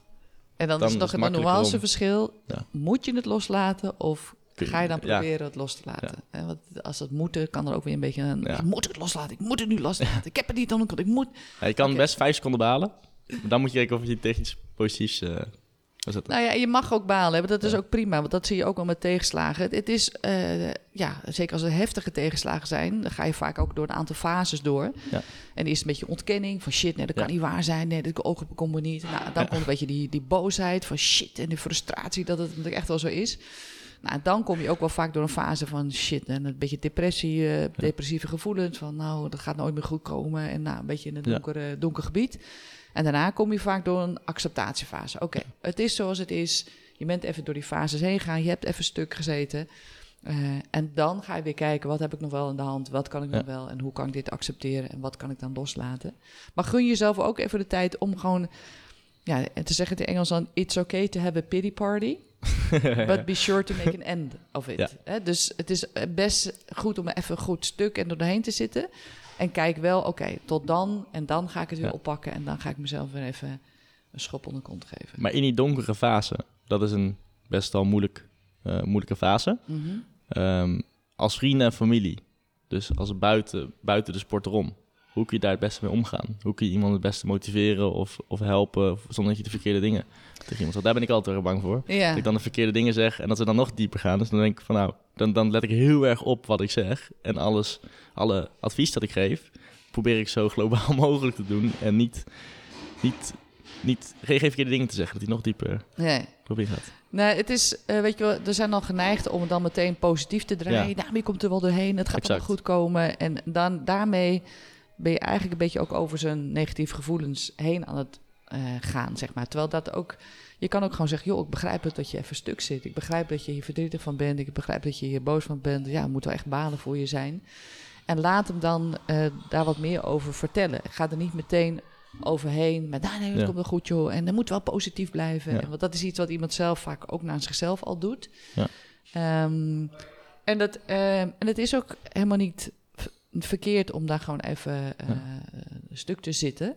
En dan, Dan is is nog het het makkelijker nuance om- verschil. Ja. Moet je het loslaten of ga je dan ja. proberen het los te laten? Hè, want als het moeten, kan er ook weer een beetje een... Ja. Ik moet het loslaten, ik moet het nu loslaten. Ik heb het niet controle, ik moet... Ja, je kan best vijf seconden balen, maar dan moet je kijken of je tegen iets positiefs eh wil zetten. Nou ja, je mag ook balen hebben. Dat is Ja. ook prima, want dat zie je ook wel met tegenslagen. Het, het is, eh, ja, zeker als er heftige tegenslagen zijn, dan ga je vaak ook door een aantal fases door. Ja. En eerst een beetje ontkenning van shit, nee, dat kan Ja. niet waar zijn. Nee, dat komt me niet. Nou, dan Ja. komt een beetje die, die boosheid van shit en de frustratie dat het echt wel zo is. Nou, dan kom je ook wel vaak door een fase van shit en een beetje depressie, eh, depressieve gevoelens. Van nou, dat gaat nooit meer goed komen. En nou, een beetje in een Ja. donker, donker gebied. En daarna kom je vaak door een acceptatiefase. Oké, het is zoals het is. Je bent even door die fases heen gegaan. Je hebt even stuk gezeten. Eh, en dan ga je weer kijken, wat heb ik nog wel in de hand? Wat kan ik Ja. nog wel? En hoe kan ik dit accepteren? En wat kan ik dan loslaten? Maar gun jezelf ook even de tijd om gewoon... Ja, en te zeggen in het Engels dan... It's okay to have a pity party. But be sure to make an end of it. Ja. Dus het is best goed om even een goed stuk en er doorheen te zitten. En kijk wel, oké, tot dan. En dan ga ik het weer Ja. oppakken. En dan ga ik mezelf weer even een schop onder de kont geven. Maar in die donkere fase, dat is een best wel moeilijk, eh, moeilijke fase. Mhm. Ehm, als vrienden en familie, dus als buiten, buiten de sport erom, hoe kun je daar het beste mee omgaan? Hoe kun je iemand het beste motiveren of, of helpen zonder dat je de verkeerde dingen tegen iemand zegt? Daar ben ik altijd erg bang voor. Ja. Dat ik dan de verkeerde dingen zeg en dat ze dan nog dieper gaan. Dus dan denk ik van nou, dan, dan let ik heel erg op wat ik zeg. En alles, alle advies dat ik geef, probeer ik zo globaal mogelijk te doen. En niet, niet, niet geen, verkeerde dingen te zeggen, dat hij nog dieper Nee. erop ingaat. Nee, het is, eh, weet je wel, er zijn dan geneigd om het dan meteen positief te draaien. Ja. Nou, maar je komt er wel doorheen, het gaat allemaal goed komen. En dan daarmee ben je eigenlijk een beetje ook over zijn negatieve gevoelens heen aan het eh, gaan, zeg maar. Terwijl dat ook, je kan ook gewoon zeggen, joh, ik begrijp het dat je even stuk zit. Ik begrijp dat je hier verdrietig van bent. Ik begrijp dat je hier boos van bent. Ja, het moet wel echt balen voor je zijn. En laat hem dan eh, daar wat meer over vertellen. Ga er niet meteen overheen met, nou nee, het Ja. komt wel goed joh. En dan moet wel positief blijven. Ja. En, want dat is iets wat iemand zelf vaak ook naar zichzelf al doet. Ja. Ehm, en, dat, ehm, en het is ook helemaal niet verkeerd om daar gewoon even eh, een stuk te zitten.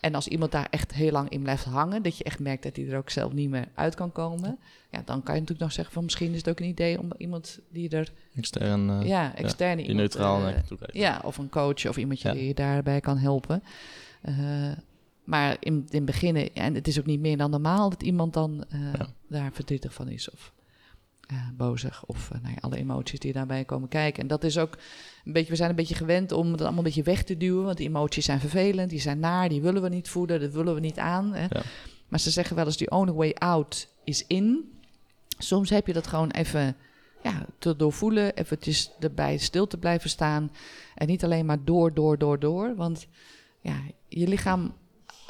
En als iemand daar echt heel lang in blijft hangen, dat je echt merkt dat hij er ook zelf niet meer uit kan komen, ja, dan kan je natuurlijk nog zeggen van misschien is het ook een idee om iemand die er, Extern, eh, ja, externe die iemand, neutraal eh, naar je toe kijkt. ja, of een coach of iemand Ja. die je daarbij kan helpen. Maar in, in het begin, en het is ook niet meer dan normaal dat iemand dan Ja. daar verdrietig van is of bozig of eh, nou ja, alle emoties die daarbij komen kijken. En dat is ook een beetje, we zijn een beetje gewend om het allemaal een beetje weg te duwen, want die emoties zijn vervelend, die zijn naar, die willen we niet voeden, dat willen we niet aan. Hè. Ja. Maar ze zeggen wel eens, die only way out is in. Soms heb je dat gewoon even ja, te doorvoelen, eventjes erbij stil te blijven staan. En niet alleen maar door, door, door, door. Want ja, je lichaam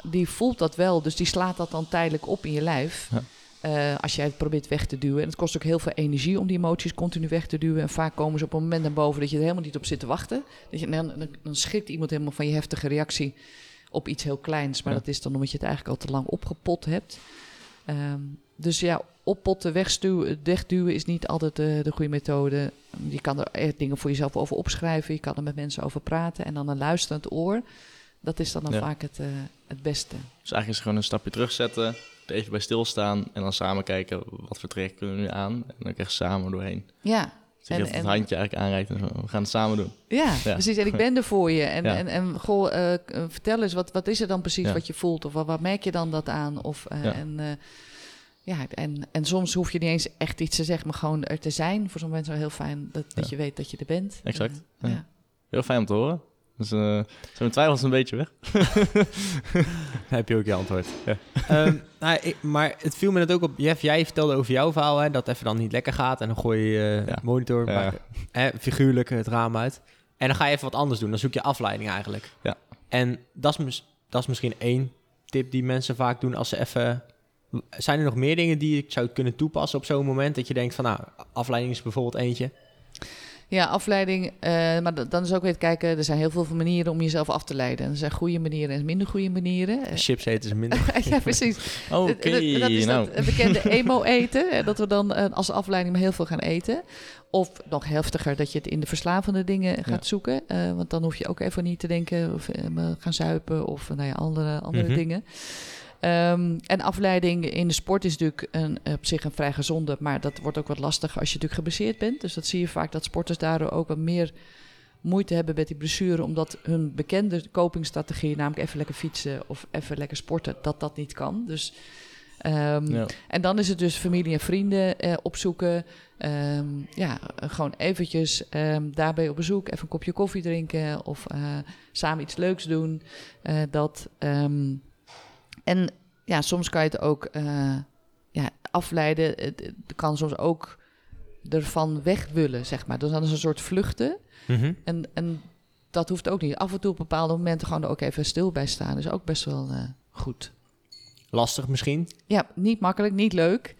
die voelt dat wel, dus die slaat dat dan tijdelijk op in je lijf. Ja. Eh, als jij het probeert weg te duwen. En het kost ook heel veel energie om die emoties continu weg te duwen. En vaak komen ze op een moment naar boven dat je er helemaal niet op zit te wachten. Dat je, dan, dan, dan schrikt iemand helemaal van je heftige reactie op iets heel kleins. Maar Ja. dat is dan omdat je het eigenlijk al te lang opgepot hebt. Ehm, dus ja, oppotten, wegstuwen, wegduwen is niet altijd de, de goede methode. Je kan er echt dingen voor jezelf over opschrijven. Je kan er met mensen over praten. En dan een luisterend oor. Dat is dan, dan Ja. vaak het, eh, het beste. Dus eigenlijk is het gewoon een stapje terugzetten, er even bij stilstaan en dan samen kijken wat voor traject kunnen we nu aan. En dan echt samen doorheen. Ja, Dus je En- dat het handje eigenlijk aanreikt en we gaan het samen doen. Ja, Ja. precies. En ik ben er voor je. En, Ja. en, en goh, eh, eh, vertel eens, wat, wat is er dan precies Ja. wat je voelt? Of wat, wat merk je dan dat aan? Of, eh, en, ja, en, en soms hoef je niet eens echt iets te zeggen, maar gewoon er te zijn. Voor sommige mensen wel heel fijn dat, dat je weet dat je er bent. Exact. Heel fijn om te horen. Dus eh zijn twijfels een beetje weg. Dan heb je ook je antwoord. Ja. Ehm, nou, ik- maar het viel me net ook op. Jeff, jij vertelde over jouw verhaal, hè, dat het even dan niet lekker gaat. En dan gooi je Ja. monitor, Ja. maar, hè, figuurlijk het raam uit. En dan ga je even wat anders doen. Dan zoek je afleiding eigenlijk. Ja. En dat is, dat is misschien één tip die mensen vaak doen als ze even... Zijn er nog meer dingen die ik zou kunnen toepassen op zo'n moment? Dat je denkt van, nou, afleiding is bijvoorbeeld eentje. Ja, afleiding. eh, maar dan is ook weer het kijken, er zijn heel veel manieren om jezelf af te leiden. Er zijn goede manieren en minder goede manieren. Chips eten is minder. ja, precies. Oké, Dat- dat, dat is nou. dat bekende emo-eten. hè, Dat we dan eh, als afleiding maar heel veel gaan eten. Of nog heftiger, dat je het in de verslavende dingen gaat Ja. zoeken. Eh, want dan hoef je ook even niet te denken of gaan zuipen of nou ja, andere, andere Mhm. dingen. Ehm, en afleiding in de sport is natuurlijk een, op zich een vrij gezonde, maar dat wordt ook wat lastiger als je natuurlijk geblesseerd bent. Dus dat zie je vaak dat sporters daardoor ook wat meer moeite hebben met die blessure, omdat hun bekende copingstrategie, namelijk even lekker fietsen of even lekker sporten, dat dat niet kan. Dus, ehm, Ja. En dan is het dus familie en vrienden eh, opzoeken. Ehm, ja, gewoon eventjes daarbij op bezoek, even een kopje koffie drinken of eh, samen iets leuks doen. Eh, dat, en ja, soms kan je het ook eh, ja, afleiden. Het, het kan soms ook ervan weg willen, zeg maar. Dus dan is een soort vluchten. Mhm. En, en dat hoeft ook niet. Af en toe op bepaalde momenten gewoon er ook even stil bij staan. is ook best wel eh, goed. Lastig misschien. Ja, niet makkelijk, niet leuk.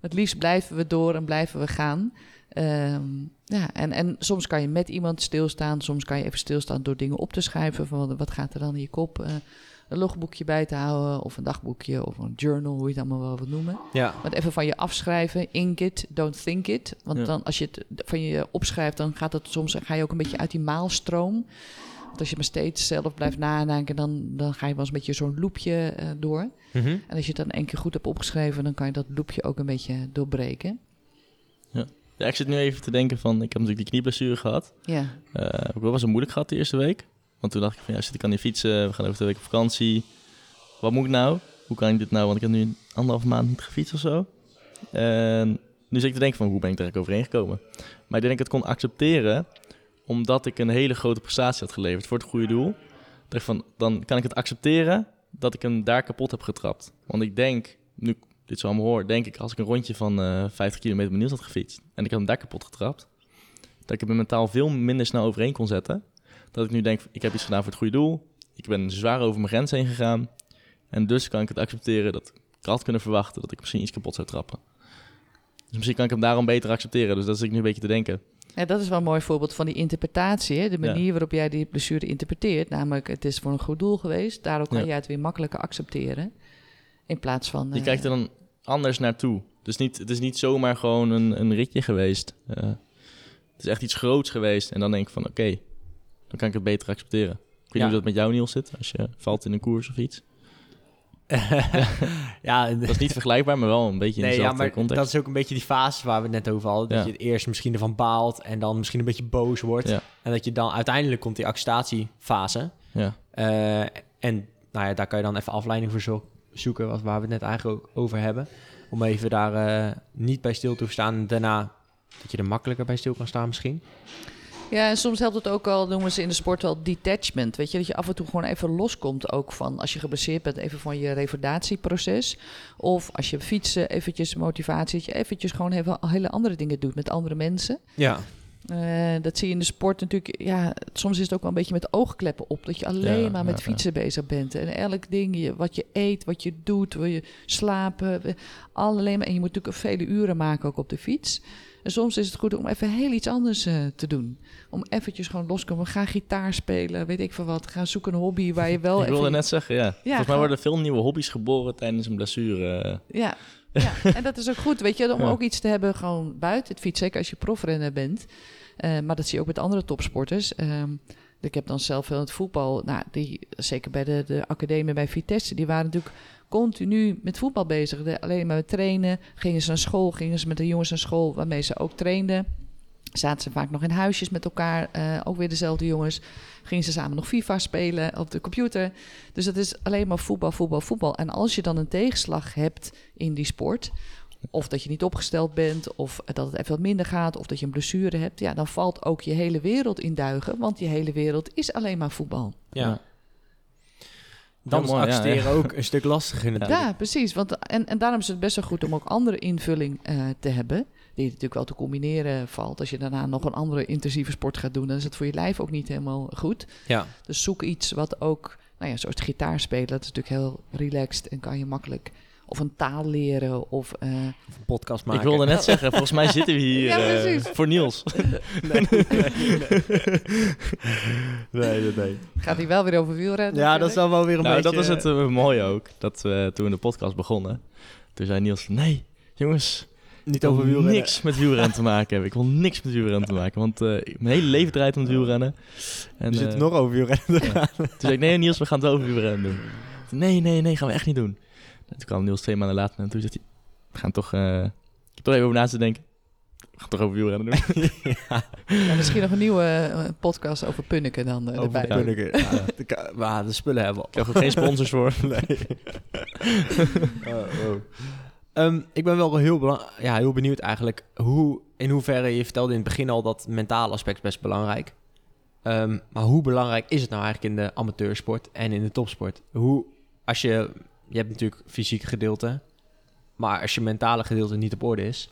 Het liefst blijven we door en blijven we gaan. Ehm, ja, en, en soms kan je met iemand stilstaan. Soms kan je even stilstaan door dingen op te schrijven. Van wat- wat gaat er dan in je kop? Eh, een logboekje bij te houden. Of een dagboekje. Of een journal, hoe je het allemaal wel wilt noemen. Ja. Want even van je afschrijven. Ink it, don't think it. Want Ja. dan, als je het van je opschrijft, dan gaat het soms, ga je ook een beetje uit die maalstroom. Want als je maar steeds zelf blijft nadenken, dan, dan ga je wel eens een beetje zo'n loopje eh, door. Mhm. En als je het dan één keer goed hebt opgeschreven, dan kan je dat loopje ook een beetje doorbreken. Ja, ik zit nu even te denken van, ik heb natuurlijk die knieblessure gehad. Ja, Eh heb ik wel zo moeilijk gehad de eerste week. Want toen dacht ik van, ja, zit ik aan die fietsen, we gaan over twee weken op vakantie. Wat moet ik nou? Hoe kan ik dit nou? Want ik heb nu anderhalve maand niet gefietst of zo. Nu zit ik te denken van, hoe ben ik daar overheen gekomen? Maar ik denk dat ik het kon accepteren, omdat ik een hele grote prestatie had geleverd voor het goede doel. Dacht van, dan kan ik het accepteren dat ik hem daar kapot heb getrapt. Want ik denk, nu ik dit zo allemaal hoor, denk ik als ik een rondje van eh 50 kilometer uur had gefietst en ik had hem daar kapot getrapt, dat ik hem mentaal veel minder snel overheen kon zetten. Dat ik nu denk, ik heb iets gedaan voor het goede doel. Ik ben zwaar over mijn grens heen gegaan. En dus kan ik het accepteren dat ik had kunnen verwachten dat ik misschien iets kapot zou trappen. Dus misschien kan ik hem daarom beter accepteren. Dus dat is ik nu een beetje te denken. Ja, dat is wel een mooi voorbeeld van die interpretatie. Hè? De Ja. manier waarop jij die blessure interpreteert. Namelijk, het is voor een goed doel geweest. Daardoor kan Ja. jij het weer makkelijker accepteren. In plaats van... Je eh, kijkt er dan anders naartoe. Dus niet, het is niet zomaar gewoon een, een ritje geweest. Eh, het is echt iets groots geweest. En dan denk ik van, oké, dan kan ik het beter accepteren. Ik weet Ja. niet hoe dat met jou, Niels, zit. Als je valt in een koers of iets. ja, Dat is niet vergelijkbaar, maar wel een beetje in Nee, ja, maar context. dat is ook een beetje die fase waar we het net over hadden. Dat Ja. je het eerst misschien ervan baalt en dan misschien een beetje boos wordt. Ja. En dat je dan uiteindelijk komt die acceptatiefase. Ja. Eh, en nou ja, daar kan je dan even afleiding voor zo- zoeken, wat, waar we het net eigenlijk ook over hebben. Om even daar eh, niet bij stil te staan. En daarna dat je er makkelijker bij stil kan staan misschien. Ja, en soms helpt het ook al, noemen ze in de sport wel detachment. Weet je, dat je af en toe gewoon even loskomt ook van, als je geblesseerd bent, even van je revalidatieproces. Of als je fietsen, eventjes motivatie, dat je eventjes gewoon even hele andere dingen doet met andere mensen. Ja. Eh, dat zie je in de sport natuurlijk. Ja, soms is het ook wel een beetje met oogkleppen op. Dat je alleen Ja, maar met ja, ja. fietsen bezig bent. En elk ding, je, wat je eet, wat je doet, wil je slapen. Alleen maar, en je moet natuurlijk vele uren maken ook op de fiets. En soms is het goed om even heel iets anders eh, te doen. Om eventjes gewoon los te komen. Ga gitaar spelen, weet ik veel wat. Ga zoeken een hobby waar je wel ik wilde even... net zeggen, ja. Volgens mij worden veel nieuwe hobby's geboren tijdens een blessure. eh. Ja, ja, en dat is ook goed, weet je, om Ja. ook iets te hebben gewoon buiten het fiets. Zeker als je profrenner bent. Eh, maar dat zie je ook met andere topsporters. Ehm, ik heb dan zelf veel in het voetbal. Nou, die, zeker bij de, de academie bij Vitesse, die waren natuurlijk continu met voetbal bezig. De- alleen maar met trainen. Gingen ze naar school, gingen ze met de jongens naar school waarmee ze ook trainden. Zaten ze vaak nog in huisjes met elkaar, eh, ook weer dezelfde jongens. Gingen ze samen nog FIFA spelen op de computer. Dus dat is alleen maar voetbal, voetbal, voetbal. En als je dan een tegenslag hebt in die sport, of dat je niet opgesteld bent, of dat het even wat minder gaat, of dat je een blessure hebt, ja, dan valt ook je hele wereld in duigen, want je hele wereld is alleen maar voetbal. Ja. Dan Ja, is ja, accepteren ook een stuk lastiger natuurlijk. Ja, precies. Want, en, en daarom is het best wel goed om ook andere invulling eh, te hebben. Die natuurlijk wel te combineren valt. Als je daarna nog een andere intensieve sport gaat doen, dan is het voor je lijf ook niet helemaal goed. Ja. Dus zoek iets wat ook, nou ja, zoals gitaar spelen, dat is natuurlijk heel relaxed en kan je makkelijk. Of een taal leren of eh, Of een podcast maken. Ik wilde net zeggen, volgens mij zitten we hier Ja, eh, voor Niels. Nee, nee, nee. nee. gaat hij wel weer over wielrennen. Ja, dat is dan wel weer een nou, beetje... dat is het eh, mooie ook. Dat we toen we de podcast begonnen, toen zei Niels nee, jongens, Niet ik wil over wielrennen. niks met wielrennen te maken hebben. Ik wil niks met wielrennen te maken, want eh, mijn hele leven draait om het wielrennen. En, We eh, zitten nog over wielrennen te gaan. Toen zei ik, nee Niels, we gaan het over wielrennen doen. Nee, nee, nee, gaan we echt niet doen. En toen kwam Niels twee maanden later en toen zei hij, we gaan toch, eh, ik heb toch even over na te denken. We gaan toch over wielrennen doen. Ja, misschien nog een nieuwe eh, podcast over Punneke dan eh, Over erbij. de Punneke. Ja, de, maar de spullen hebben we Ik heb er geen sponsors voor. Nee. oh, oh. Ehm, ik ben wel heel, ja, heel benieuwd eigenlijk hoe, in hoeverre je vertelde in het begin al dat mentale aspect is best belangrijk. Ehm, maar hoe belangrijk is het nou eigenlijk in de amateursport en in de topsport? Hoe, als je, je hebt natuurlijk fysieke gedeelte, maar als je mentale gedeelte niet op orde is.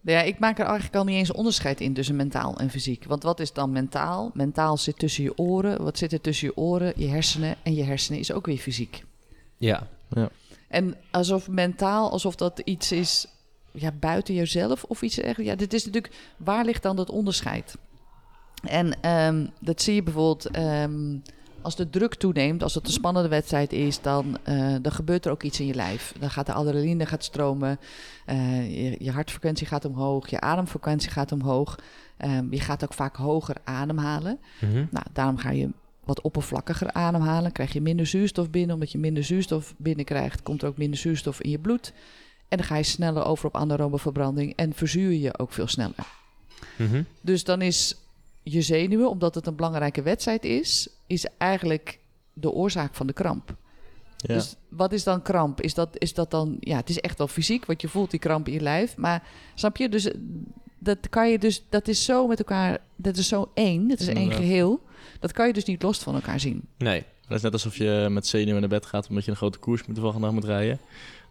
Ja, ik maak er eigenlijk al niet eens onderscheid in tussen mentaal en fysiek. Want wat is dan mentaal? Mentaal zit tussen je oren. Wat zit er tussen je oren, je hersenen? En je hersenen is ook weer fysiek. Ja, En alsof mentaal, alsof dat iets is ja, buiten jezelf of iets echt. Ja, dit is natuurlijk, waar ligt dan dat onderscheid? En ehm, dat zie je bijvoorbeeld ehm, als de druk toeneemt, als het een spannende wedstrijd is, dan, eh, dan gebeurt er ook iets in je lijf. Dan gaat de adrenaline gaat stromen, eh, je, je hartfrequentie gaat omhoog, je ademfrequentie gaat omhoog. Ehm, je gaat ook vaak hoger ademhalen. Mhm. Nou, daarom ga je wat oppervlakkiger ademhalen. Krijg je minder zuurstof binnen. Omdat je minder zuurstof binnenkrijgt, komt er ook minder zuurstof in je bloed. En dan ga je sneller over op anaerobe verbranding en verzuur je ook veel sneller. Mhm. Dus dan is je zenuwen, omdat het een belangrijke wedstrijd is, is eigenlijk de oorzaak van de kramp. Ja. Dus wat is dan kramp? Is dat, is dat dan, ja, het is echt wel fysiek, want je voelt die kramp in je lijf. Maar snap je? Dus eh, dat kan je dus, dat is zo met elkaar, dat is zo één, dat is één geheel. Dat kan je dus niet los van elkaar zien. Nee. Dat is net alsof je met zenuwen naar bed gaat omdat je een grote koers de volgende dag moet rijden.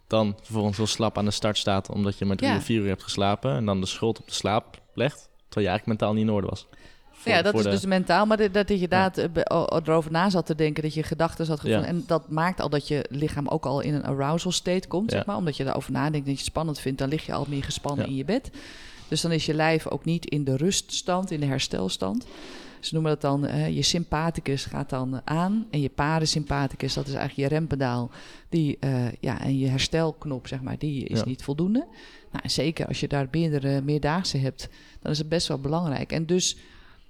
Dan vervolgens heel slap aan de start staat omdat je maar drie Ja. of vier uur hebt geslapen. En dan de schuld op de slaap legt. Terwijl je eigenlijk mentaal niet in orde was. Voor- ja, dat is de- dus mentaal, maar dat, dat je inderdaad eh, erover na zat te denken, dat je gedachten zat gevonden. Ja. En dat maakt al dat je lichaam ook al in een arousal state komt, Ja. zeg maar. Omdat je daarover nadenkt, dat je het spannend vindt, dan lig je al meer gespannen in je bed. Dus dan is je lijf ook niet in de ruststand, in de herstelstand. Ze noemen dat dan, eh, je sympathicus gaat dan aan en je parasympathicus, dat is eigenlijk je rempedaal. Die, eh, ja, en je herstelknop, zeg maar, die is niet voldoende. Nou, en zeker als je daar meerdere meerdaagse hebt, dan is het best wel belangrijk. En dus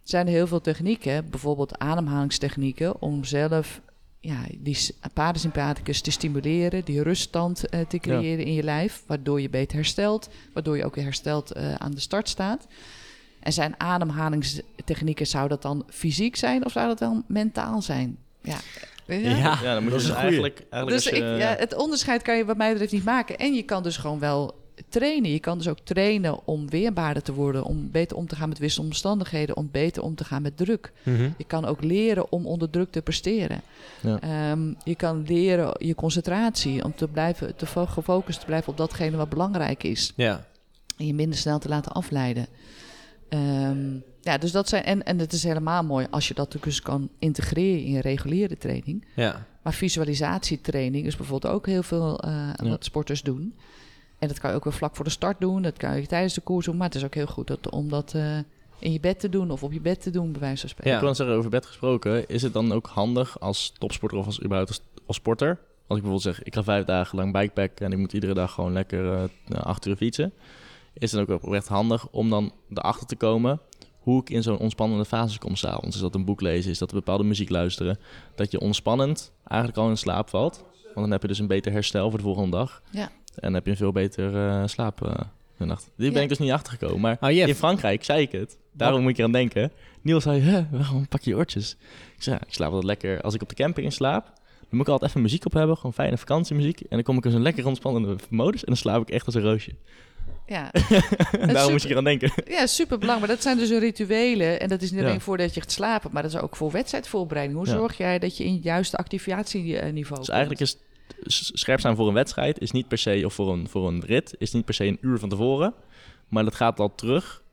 zijn er heel veel technieken, bijvoorbeeld ademhalingstechnieken, om zelf ja, die parasympathicus te stimuleren, die ruststand eh, te creëren in je lijf, waardoor je beter herstelt, waardoor je ook weer hersteld eh, aan de start staat. En zijn ademhalingstechnieken, zou dat dan fysiek zijn of zou dat dan mentaal zijn? Ja? Ja, Ja, dan moet dat je is dus eigenlijk, eigenlijk Dus ik, ja, het onderscheid kan je wat mij betreft niet maken. En je kan dus gewoon wel trainen. Je kan dus ook trainen om weerbaarder te worden, om beter om te gaan met wisselomstandigheden, om beter om te gaan met druk. Mhm. Je kan ook leren om onder druk te presteren. Ja. Ehm, je kan leren je concentratie, om te blijven te fo- gefocust te blijven op datgene wat belangrijk is. Ja. En je minder snel te laten afleiden. Ehm, ja, dus dat zijn, en, en het is helemaal mooi als je dat dus kan integreren in je reguliere training. Ja. Maar visualisatietraining is bijvoorbeeld ook heel veel eh, Ja. wat sporters doen. En dat kan je ook weer vlak voor de start doen. Dat kan je tijdens de koers doen. Maar het is ook heel goed dat, om dat eh, in je bed te doen of op je bed te doen, bij wijze van spreken. Ja. Ik wil zeggen, over bed gesproken, is het dan ook handig als topsporter of als überhaupt als, als sporter? Als ik bijvoorbeeld zeg, ik ga vijf dagen lang bikepacken en ik moet iedere dag gewoon lekker eh, nou, acht uur fietsen. Is het ook oprecht handig om dan erachter te komen hoe ik in zo'n ontspannende fase kom s'avonds? Is dat een boek lezen? Is dat bepaalde muziek luisteren? Dat je ontspannend eigenlijk al in slaap valt. Want dan heb je dus een beter herstel voor de volgende dag. Ja. En dan heb je een veel beter eh, slaap eh, de nacht. Dit ben Ja. ik dus niet achtergekomen. Maar Oh, in Frankrijk zei ik het. Daarom moet ik eraan denken. Niels zei, hè, waarom pak je oortjes? Ik zei, ja, ik slaap altijd lekker. Als ik op de camping in slaap, dan moet ik altijd even muziek op hebben. Gewoon fijne vakantiemuziek. En dan kom ik in zo'n lekker ontspannende modus. En dan slaap ik echt als een roosje. Ja, Daarom moest ik eraan denken. ja super belangrijk. Maar dat zijn dus rituelen. En dat is niet Ja. alleen voordat je gaat slapen, maar dat is ook voor wedstrijdvoorbereiding. Hoe Ja. zorg jij dat je in het juiste activatieniveau Dus eigenlijk is scherp zijn voor een wedstrijd is niet per se, of voor een, voor een rit, is niet per se een uur van tevoren. Maar dat gaat al terug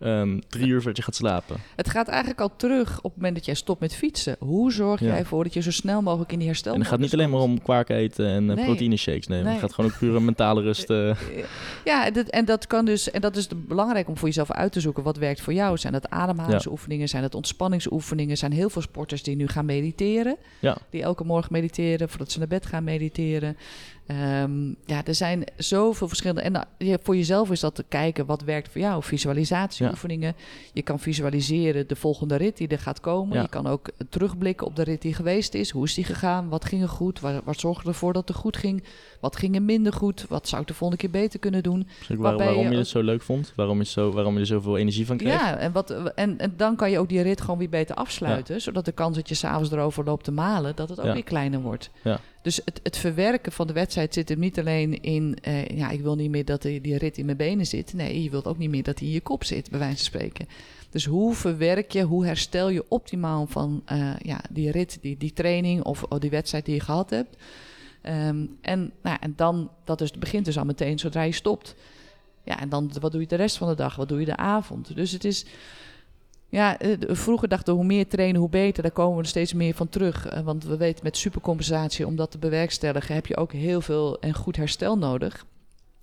ehm, drie uur voordat je gaat slapen. Het gaat eigenlijk al terug op het moment dat jij stopt met fietsen. Hoe zorg jij ervoor dat je zo snel mogelijk in die herstel En het gaat niet alleen maar om kwark eten en eh, Nee. proteïne shakes nemen. Nee. Het gaat gewoon ook puur om mentale rust. eh. Ja, en dat, en dat kan dus, en dat is belangrijk om voor jezelf uit te zoeken wat werkt voor jou. Zijn dat ademhalingsoefeningen, zijn dat ontspanningsoefeningen? Er zijn heel veel sporters die nu gaan mediteren. Ja. Die elke morgen mediteren voordat ze naar bed gaan mediteren. Ehm, ja, er zijn zoveel verschillende. En je- voor jezelf is dat te kijken wat werkt voor jou. Visualisatieoefeningen. Je kan visualiseren de volgende rit die er gaat komen. Ja. Je kan ook terugblikken op de rit die geweest is. Hoe is die gegaan? Wat ging er goed? Wat, wat zorgde ervoor dat het goed ging? Wat ging er minder goed? Wat zou ik de volgende keer beter kunnen doen? Dus waar- waarom je je het zo leuk vond. Waarom je, zo, waarom je er zoveel energie van kreeg. Ja, en, wat, en, en dan kan je ook die rit gewoon weer beter afsluiten. Zodat de kans dat je s'avonds erover loopt te malen, dat het ook weer kleiner wordt. Ja. Dus het, het verwerken van de wedstrijd zit hem niet alleen in... eh, ja, ik wil niet meer dat die, die rit in mijn benen zit. Nee, je wilt ook niet meer dat die in je kop zit, bij wijze van spreken. Dus hoe verwerk je, hoe herstel je optimaal van eh, ja, die rit, die, die training of, of die wedstrijd die je gehad hebt. Ehm, en, nou, en dan, dat is, begint dus al meteen zodra je stopt. Ja, en dan wat doe je de rest van de dag? Wat doe je de avond? Dus het is. Ja, eh, vroeger dachten we hoe meer trainen, hoe beter. Daar komen we er steeds meer van terug. Eh, Want we weten met supercompensatie, om dat te bewerkstelligen, heb je ook heel veel en goed herstel nodig.